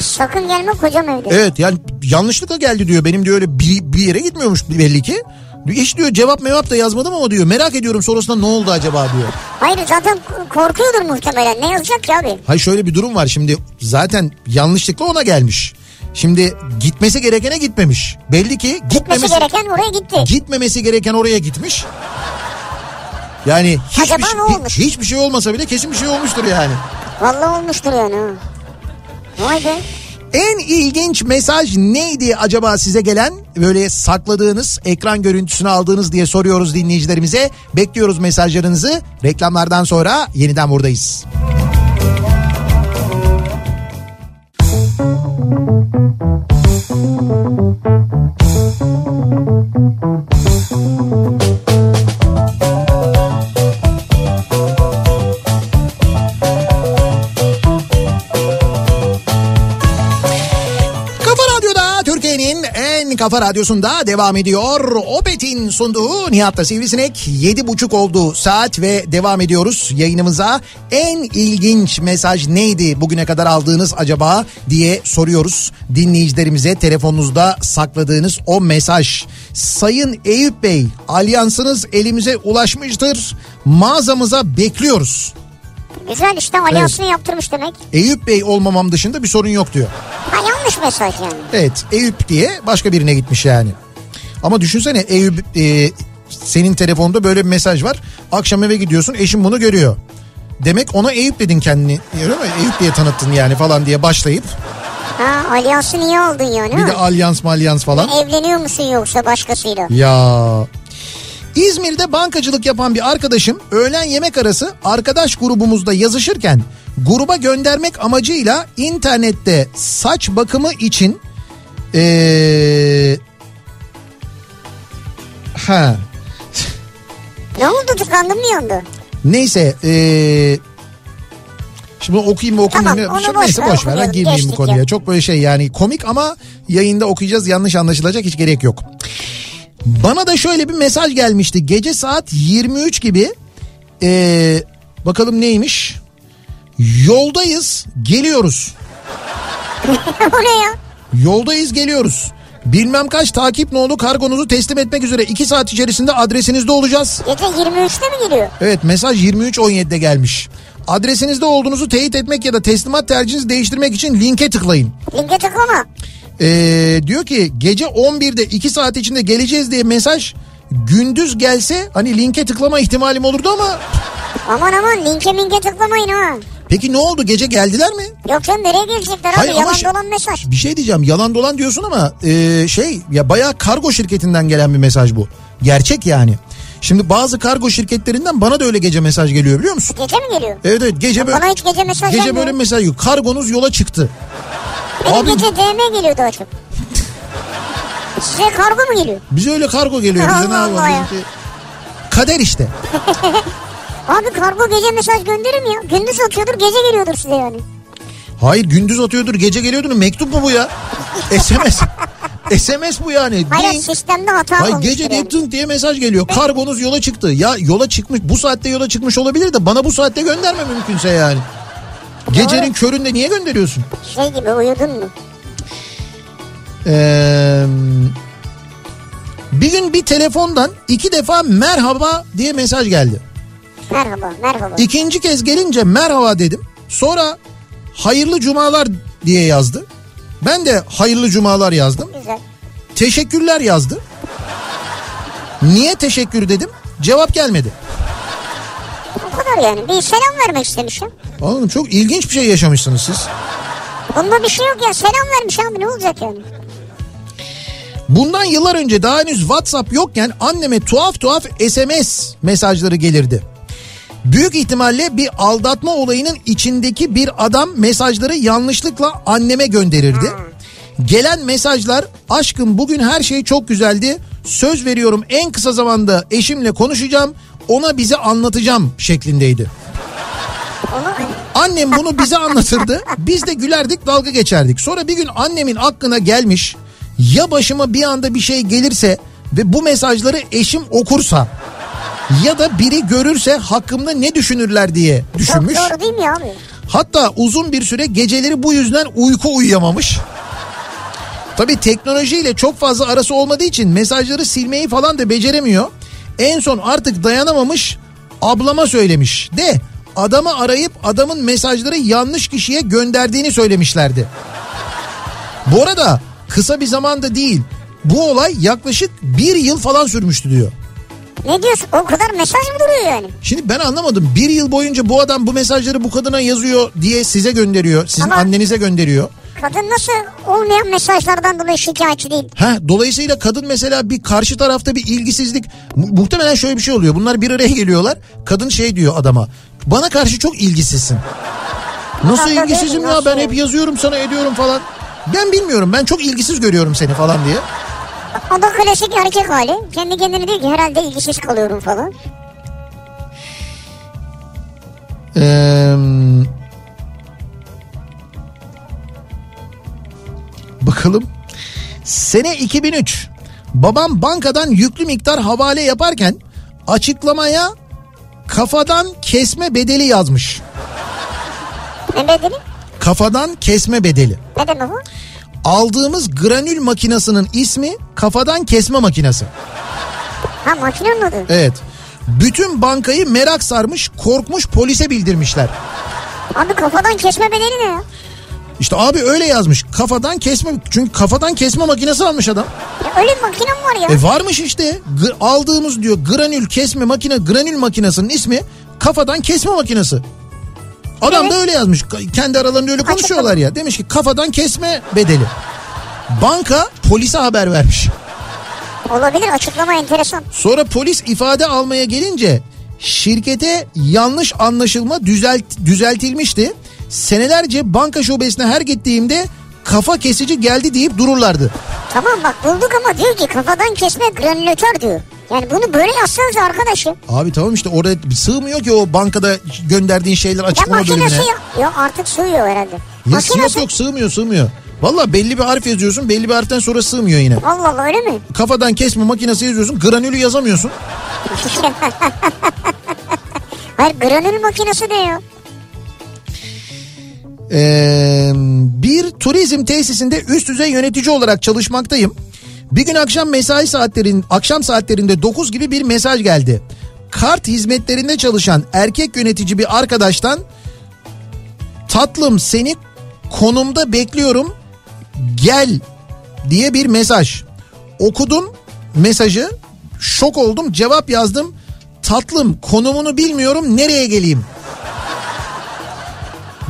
Sakın gelme kocam evde. evet yani yanlışlıkla geldi diyor. Benim diyor öyle bir, bir yere gitmiyormuş belli ki. Hiç diyor cevap mevap da yazmadım ama diyor merak ediyorum sonrasında ne oldu acaba diyor. Hayır zaten korkuyordur muhtemelen. Ne yazacak ki abi? Hayır şöyle bir durum var şimdi zaten yanlışlıkla ona gelmiş. Şimdi gitmesi gerekene gitmemiş. Belli ki Gitmesi gitmemesi, gereken oraya gitti. gitmemesi gereken oraya gitmiş. Yani hiçbir, Acaba şey- ne olmuş? hiçbir şey olmasa bile kesin bir şey olmuştur yani. Vallahi olmuştur yani. Vay be. En ilginç mesaj neydi acaba size gelen? Böyle sakladığınız, ekran görüntüsünü aldığınız diye soruyoruz dinleyicilerimize. Bekliyoruz mesajlarınızı. Reklamlardan sonra yeniden buradayız. Kafa en kafa radyosunda devam ediyor. Opet'in sunduğu Nihat'ta Sivrisinek. Yedi buçuk oldu saat ve devam ediyoruz yayınımıza. En ilginç mesaj neydi bugüne kadar aldığınız acaba diye soruyoruz. Dinleyicilerimize telefonunuzda sakladığınız o mesaj. Sayın Eyüp Bey, alyansınız elimize ulaşmıştır. Mağazamıza bekliyoruz. Güzel işte alyansını yaptırmış demek. Eyüp Bey olmamam dışında bir sorun yok diyor. Ha yanlış mesaj yani. Evet Eyüp diye başka birine gitmiş yani. Ama düşünsene Eyüp e, senin telefonda böyle bir mesaj var. Akşam eve gidiyorsun eşin bunu görüyor. Demek ona Eyüp dedin kendini. Öyle mi? Eyüp diye tanıttın yani falan diye başlayıp. Ha alyansı niye aldın yani? Bir ha? de alyans malyans falan. Evleniyor musun yoksa başkasıyla? Ya İzmir'de bankacılık yapan bir arkadaşım öğlen yemek arası arkadaş grubumuzda yazışırken gruba göndermek amacıyla internette saç bakımı için ee, ha Ne oldu tıkandın mı yandı? neyse ee, Şimdi okuyayım mı okuyayım Tamam, mı? Şimdi boş Neyse boş ver. Ben girmeyeyim bu konuya. ya. Çok böyle şey yani komik ama yayında okuyacağız. Yanlış anlaşılacak hiç gerek yok. Bana da şöyle bir mesaj gelmişti. Gece saat 23 gibi ee, bakalım neymiş? Yoldayız geliyoruz. o ne ya? Yoldayız geliyoruz. Bilmem kaç takip nolu kargonuzu teslim etmek üzere 2 saat içerisinde adresinizde olacağız. Gece 23'te mi geliyor? Evet mesaj 23.17'de gelmiş. Adresinizde olduğunuzu teyit etmek ya da teslimat tercihinizi değiştirmek için linke tıklayın. Linke tıklama. Ee, diyor ki gece 11'de 2 saat içinde geleceğiz diye mesaj gündüz gelse hani linke tıklama ihtimalim olurdu ama Aman aman linke minke tıklamayın ha. peki ne oldu gece geldiler mi? Yok canım nereye gelecekler abi Hayır yalan şey- dolan mesaj. Bir şey diyeceğim yalan dolan diyorsun ama e, şey ya bayağı kargo şirketinden gelen bir mesaj bu. Gerçek yani. Şimdi bazı kargo şirketlerinden bana da öyle gece mesaj geliyor biliyor musun? Gece mi geliyor? Evet evet gece böyle Bana hiç gece mesaj gece gelmiyor. böyle bir mesaj yok. Kargonuz yola çıktı. Benim Abi- gece DM geliyor daha çok. Size kargo mu geliyor? Bize öyle kargo geliyor. Bize ne yapalım? ya. Kader işte. Abi kargo gece mesaj gönderir mi ya? Gündüz atıyordur gece geliyordur size yani. Hayır gündüz atıyordur gece geliyordur mektup mu bu ya? SMS. SMS bu yani. Hayır Ding. sistemde hata Hayır gece yani. diye tınk diye mesaj geliyor. Kargonuz yola çıktı. Ya yola çıkmış bu saatte yola çıkmış olabilir de bana bu saatte gönderme mümkünse yani. Gecenin köründe niye gönderiyorsun? Şey gibi uyudun mu? Ee, bir gün bir telefondan iki defa merhaba diye mesaj geldi. Merhaba merhaba. İkinci kez gelince merhaba dedim. Sonra hayırlı cumalar diye yazdı. Ben de hayırlı cumalar yazdım. Güzel. Teşekkürler yazdı. Niye teşekkür dedim? Cevap gelmedi. O kadar yani. Bir selam vermek istemişim. Anladım çok ilginç bir şey yaşamışsınız siz. Bunda bir şey yok ya. Selam vermiş abi ne olacak yani? Bundan yıllar önce daha henüz WhatsApp yokken anneme tuhaf tuhaf SMS mesajları gelirdi. Büyük ihtimalle bir aldatma olayının içindeki bir adam mesajları yanlışlıkla anneme gönderirdi. Gelen mesajlar aşkım bugün her şey çok güzeldi. Söz veriyorum en kısa zamanda eşimle konuşacağım. Ona bizi anlatacağım şeklindeydi. Onu Annem bunu bize anlatırdı. Biz de gülerdik dalga geçerdik. Sonra bir gün annemin aklına gelmiş. Ya başıma bir anda bir şey gelirse ve bu mesajları eşim okursa ya da biri görürse hakkımda ne düşünürler diye çok düşünmüş. doğru değil mi abi? Hatta uzun bir süre geceleri bu yüzden uyku uyuyamamış. Tabii teknolojiyle çok fazla arası olmadığı için mesajları silmeyi falan da beceremiyor. En son artık dayanamamış ablama söylemiş de adamı arayıp adamın mesajları yanlış kişiye gönderdiğini söylemişlerdi. Bu arada kısa bir zamanda değil bu olay yaklaşık bir yıl falan sürmüştü diyor. Ne diyorsun? O kadar mesaj mı duruyor yani? Şimdi ben anlamadım. Bir yıl boyunca bu adam bu mesajları bu kadına yazıyor diye size gönderiyor. Sizin Ama- annenize gönderiyor. Kadın nasıl olmayan mesajlardan dolayı şikayetçi değil? Ha dolayısıyla kadın mesela bir karşı tarafta bir ilgisizlik mu- muhtemelen şöyle bir şey oluyor. Bunlar bir araya geliyorlar. Kadın şey diyor adama. Bana karşı çok ilgisizsin. Nasıl Hatta ilgisizim değil, ya nasıl ben hep yazıyorum sana ediyorum falan. Ben bilmiyorum ben çok ilgisiz görüyorum seni falan diye. O da klasik erkek hali. Kendi kendine diyor ki herhalde ilgisiz kalıyorum falan. Ee, bakalım. Sene 2003. Babam bankadan yüklü miktar havale yaparken açıklamaya kafadan kesme bedeli yazmış. Ne bedeli? Kafadan kesme bedeli. Ne demek o? Aldığımız granül makinasının ismi kafadan kesme makinesi. Ha makinenin adı. Evet. Bütün bankayı merak sarmış, korkmuş polise bildirmişler. Abi kafadan kesme bedeli ne ya? İşte abi öyle yazmış. Kafadan kesme çünkü kafadan kesme makinesi almış adam. ya öyle bir makine mi var ya? E varmış işte. Gr- aldığımız diyor granül kesme makine granül makinesinin ismi kafadan kesme makinesi. Adam Evet. da öyle yazmış. Kendi aralarında öyle konuşuyorlar ya. Demiş ki kafadan kesme bedeli. Banka polise haber vermiş. Olabilir açıklama enteresan. Sonra polis ifade almaya gelince şirkete yanlış anlaşılma düzelt, düzeltilmişti. Senelerce banka şubesine her gittiğimde kafa kesici geldi deyip dururlardı. Tamam bak bulduk ama diyor ki kafadan kesme granülatör diyor. Yani bunu böyle yazsanız arkadaşım. Abi tamam işte orada sığmıyor ki o bankada gönderdiğin şeyler Ya açıklama bölümüne. makinesi ya. Yok artık sığıyor herhalde. Ya yok yok sığmıyor sığmıyor. Valla belli bir harf yazıyorsun belli bir harften sonra sığmıyor yine. Allah Allah öyle mi? Kafadan kesme makinesi yazıyorsun granülü yazamıyorsun. Hayır granül makinesi ne ya? Ee, bir turizm tesisinde üst düzey yönetici olarak çalışmaktayım. Bir gün akşam mesai saatlerin akşam saatlerinde 9 gibi bir mesaj geldi. Kart hizmetlerinde çalışan erkek yönetici bir arkadaştan tatlım seni konumda bekliyorum gel diye bir mesaj. Okudum mesajı şok oldum cevap yazdım tatlım konumunu bilmiyorum nereye geleyim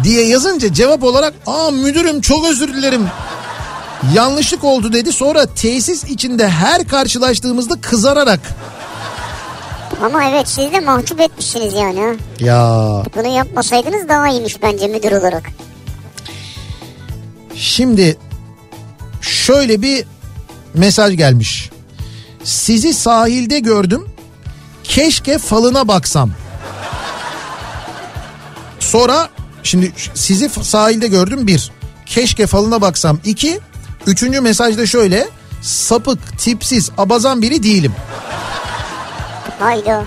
diye yazınca cevap olarak aa müdürüm çok özür dilerim yanlışlık oldu dedi sonra tesis içinde her karşılaştığımızda kızararak Ama evet siz de mahcup etmişsiniz yani. Ya Bunu yapmasaydınız daha iyiymiş bence müdür olarak. şimdi şöyle bir mesaj gelmiş. Sizi sahilde gördüm. Keşke falına baksam. Sonra şimdi sizi sahilde gördüm bir. Keşke falına baksam iki. Üçüncü mesajda şöyle. Sapık, tipsiz, abazan biri değilim. Hayda.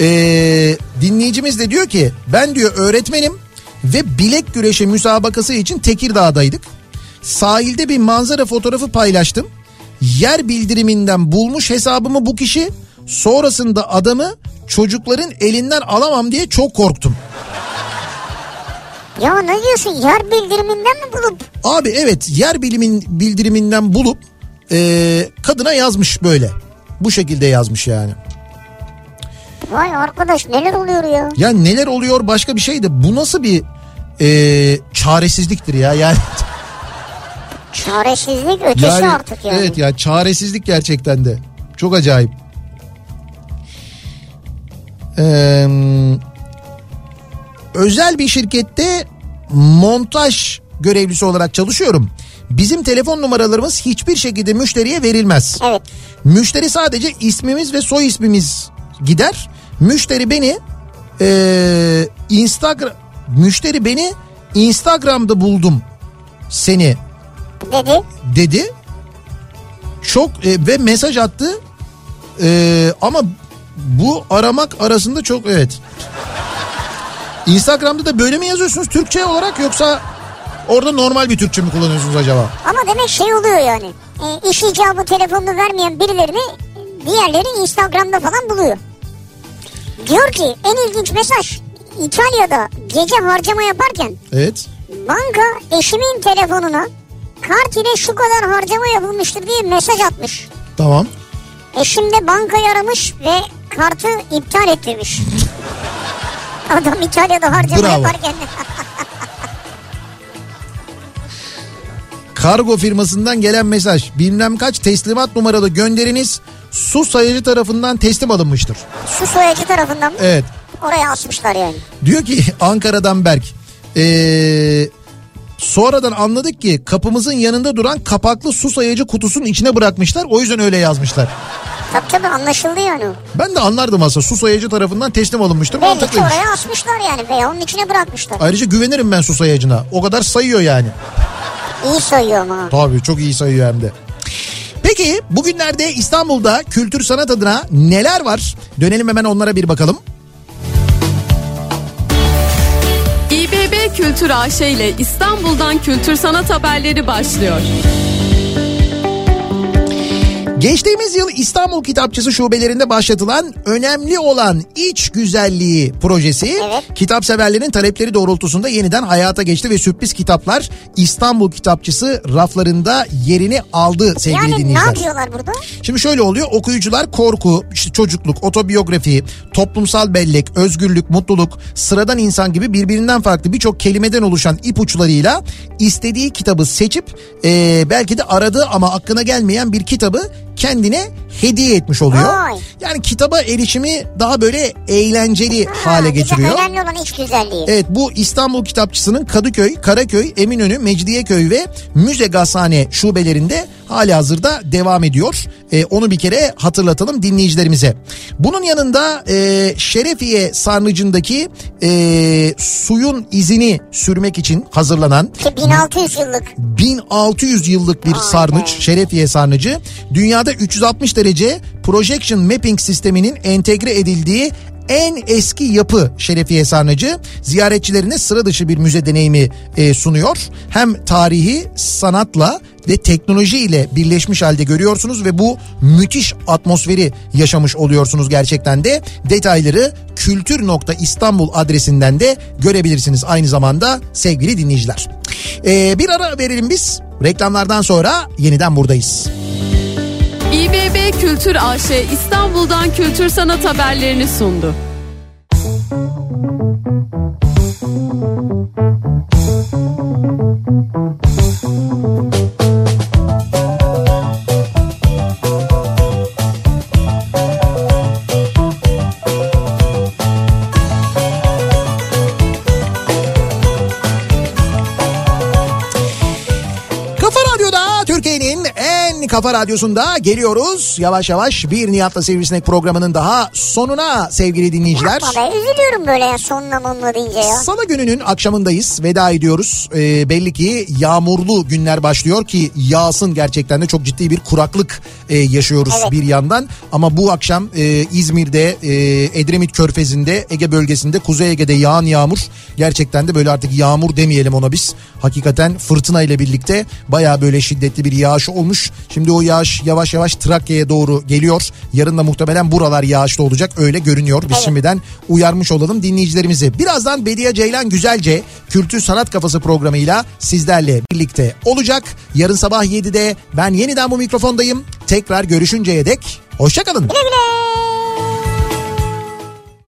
Ee, dinleyicimiz de diyor ki ben diyor öğretmenim ve bilek güreşi müsabakası için Tekirdağ'daydık. Sahilde bir manzara fotoğrafı paylaştım. Yer bildiriminden bulmuş hesabımı bu kişi. Sonrasında adamı çocukların elinden alamam diye çok korktum. Ya ne diyorsun yer bildiriminden mi bulup? Abi evet yer bilimin bildiriminden bulup ee, kadına yazmış böyle. Bu şekilde yazmış yani. Vay arkadaş neler oluyor ya? Ya neler oluyor başka bir şey de bu nasıl bir ee, çaresizliktir ya yani. Çaresizlik ötesi artık yani. Evet ya çaresizlik gerçekten de. Çok acayip. Ee, özel bir şirkette montaj görevlisi olarak çalışıyorum. Bizim telefon numaralarımız hiçbir şekilde müşteriye verilmez. Evet. Müşteri sadece ismimiz ve soy ismimiz gider. Müşteri beni ee, Instagram müşteri beni Instagram'da buldum seni Dedi. dedi. Çok e, ve mesaj attı. E, ama bu aramak arasında çok evet. Instagram'da da böyle mi yazıyorsunuz Türkçe olarak yoksa orada normal bir Türkçe mi kullanıyorsunuz acaba? Ama demek şey oluyor yani. E, iş icabı telefonunu vermeyen birilerini diğerleri Instagram'da falan buluyor. Diyor ki en ilginç mesaj. İtalya'da gece harcama yaparken Evet. banka eşimin telefonuna kart ile şu kadar harcama yapılmıştır diye mesaj atmış. Tamam. Eşim de bankayı aramış ve kartı iptal ettirmiş. Adam İtalya'da harcama Bravo. yaparken. Kargo firmasından gelen mesaj. Bilmem kaç teslimat numaralı gönderiniz su sayıcı tarafından teslim alınmıştır. Su soyacı tarafından mı? Evet. Oraya asmışlar yani. Diyor ki Ankara'dan Berk. Ee, sonradan anladık ki kapımızın yanında duran kapaklı su sayıcı kutusunun içine bırakmışlar. O yüzden öyle yazmışlar. Tabii tabii anlaşıldı yani. Ben de anlardım aslında su sayıcı tarafından teslim alınmıştır. Belli ki Mantıklıymış. oraya asmışlar yani veya onun içine bırakmışlar. Ayrıca güvenirim ben su sayıcına. O kadar sayıyor yani. İyi sayıyor ama. Tabii çok iyi sayıyor hem de. Peki bugünlerde İstanbul'da kültür sanat adına neler var? Dönelim hemen onlara bir bakalım. Kültür AŞ ile İstanbul'dan kültür sanat haberleri başlıyor. Geçtiğimiz yıl İstanbul Kitapçısı şubelerinde başlatılan önemli olan iç güzelliği projesi Evet. kitap severlerin talepleri doğrultusunda yeniden hayata geçti ve sürpriz kitaplar İstanbul Kitapçısı raflarında yerini aldı sevgili Yani ne dinleyiciler. yapıyorlar burada? Şimdi şöyle oluyor okuyucular korku, işte çocukluk, otobiyografi, toplumsal bellek, özgürlük, mutluluk, sıradan insan gibi birbirinden farklı birçok kelimeden oluşan ipuçlarıyla istediği kitabı seçip e, belki de aradığı ama aklına gelmeyen bir kitabı kendine hediye etmiş oluyor. Vay. Yani kitaba erişimi daha böyle eğlenceli hale Ha, bize getiriyor. Önemli olan iç güzelliği. Evet bu İstanbul Kitapçısı'nın Kadıköy, Karaköy, Eminönü, Mecidiyeköy ve Müze Gazhane şubelerinde hali hazırda devam ediyor. Ee, onu bir kere hatırlatalım dinleyicilerimize. Bunun yanında e, Şerefiye Sarnıcı'ndaki e, suyun izini sürmek için hazırlanan Ki 1600 yıllık. 1600 yıllık bir Vay sarnıç. Şerefiye sarnıcı. Dünyada 360 derece projection mapping sisteminin entegre edildiği en eski yapı Şerefiye Sarnıcı ziyaretçilerine sıra dışı bir müze deneyimi e, sunuyor. Hem tarihi sanatla ve teknoloji ile birleşmiş halde görüyorsunuz ve bu müthiş atmosferi yaşamış oluyorsunuz gerçekten de. Detayları kültür.istanbul adresinden de görebilirsiniz aynı zamanda sevgili dinleyiciler. Ee, bir ara verelim biz. Reklamlardan sonra yeniden buradayız. İBB Kültür AŞ İstanbul'dan kültür sanat haberlerini sundu. Kafa Radyosu'nda geliyoruz. Yavaş yavaş bir Nihat'la Sivrisinek programının daha sonuna sevgili dinleyiciler. Yapma be üzülüyorum böyle ya sonuna monla deyince ya. Salı gününün akşamındayız. Veda ediyoruz. Ee, belli ki yağmurlu günler başlıyor ki yağsın gerçekten de çok ciddi bir kuraklık e, yaşıyoruz Evet. bir yandan. Ama bu akşam e, İzmir'de, e, Edremit Körfezi'nde, Ege bölgesinde, Kuzey Ege'de yağan yağmur. Gerçekten de böyle artık yağmur demeyelim ona biz. Hakikaten fırtına ile birlikte bayağı böyle şiddetli bir yağış olmuş. Şimdi o yağış yavaş yavaş Trakya'ya doğru geliyor. Yarın da muhtemelen buralar yağışlı olacak öyle görünüyor. Biz Evet. şimdiden uyarmış olalım dinleyicilerimizi. Birazdan Bediye Ceylan Güzelce Kültür Sanat Kafası programıyla sizlerle birlikte olacak. Yarın sabah 7'de ben yeniden bu mikrofondayım. Tekrar görüşünceye dek hoşçakalın. Güle güle.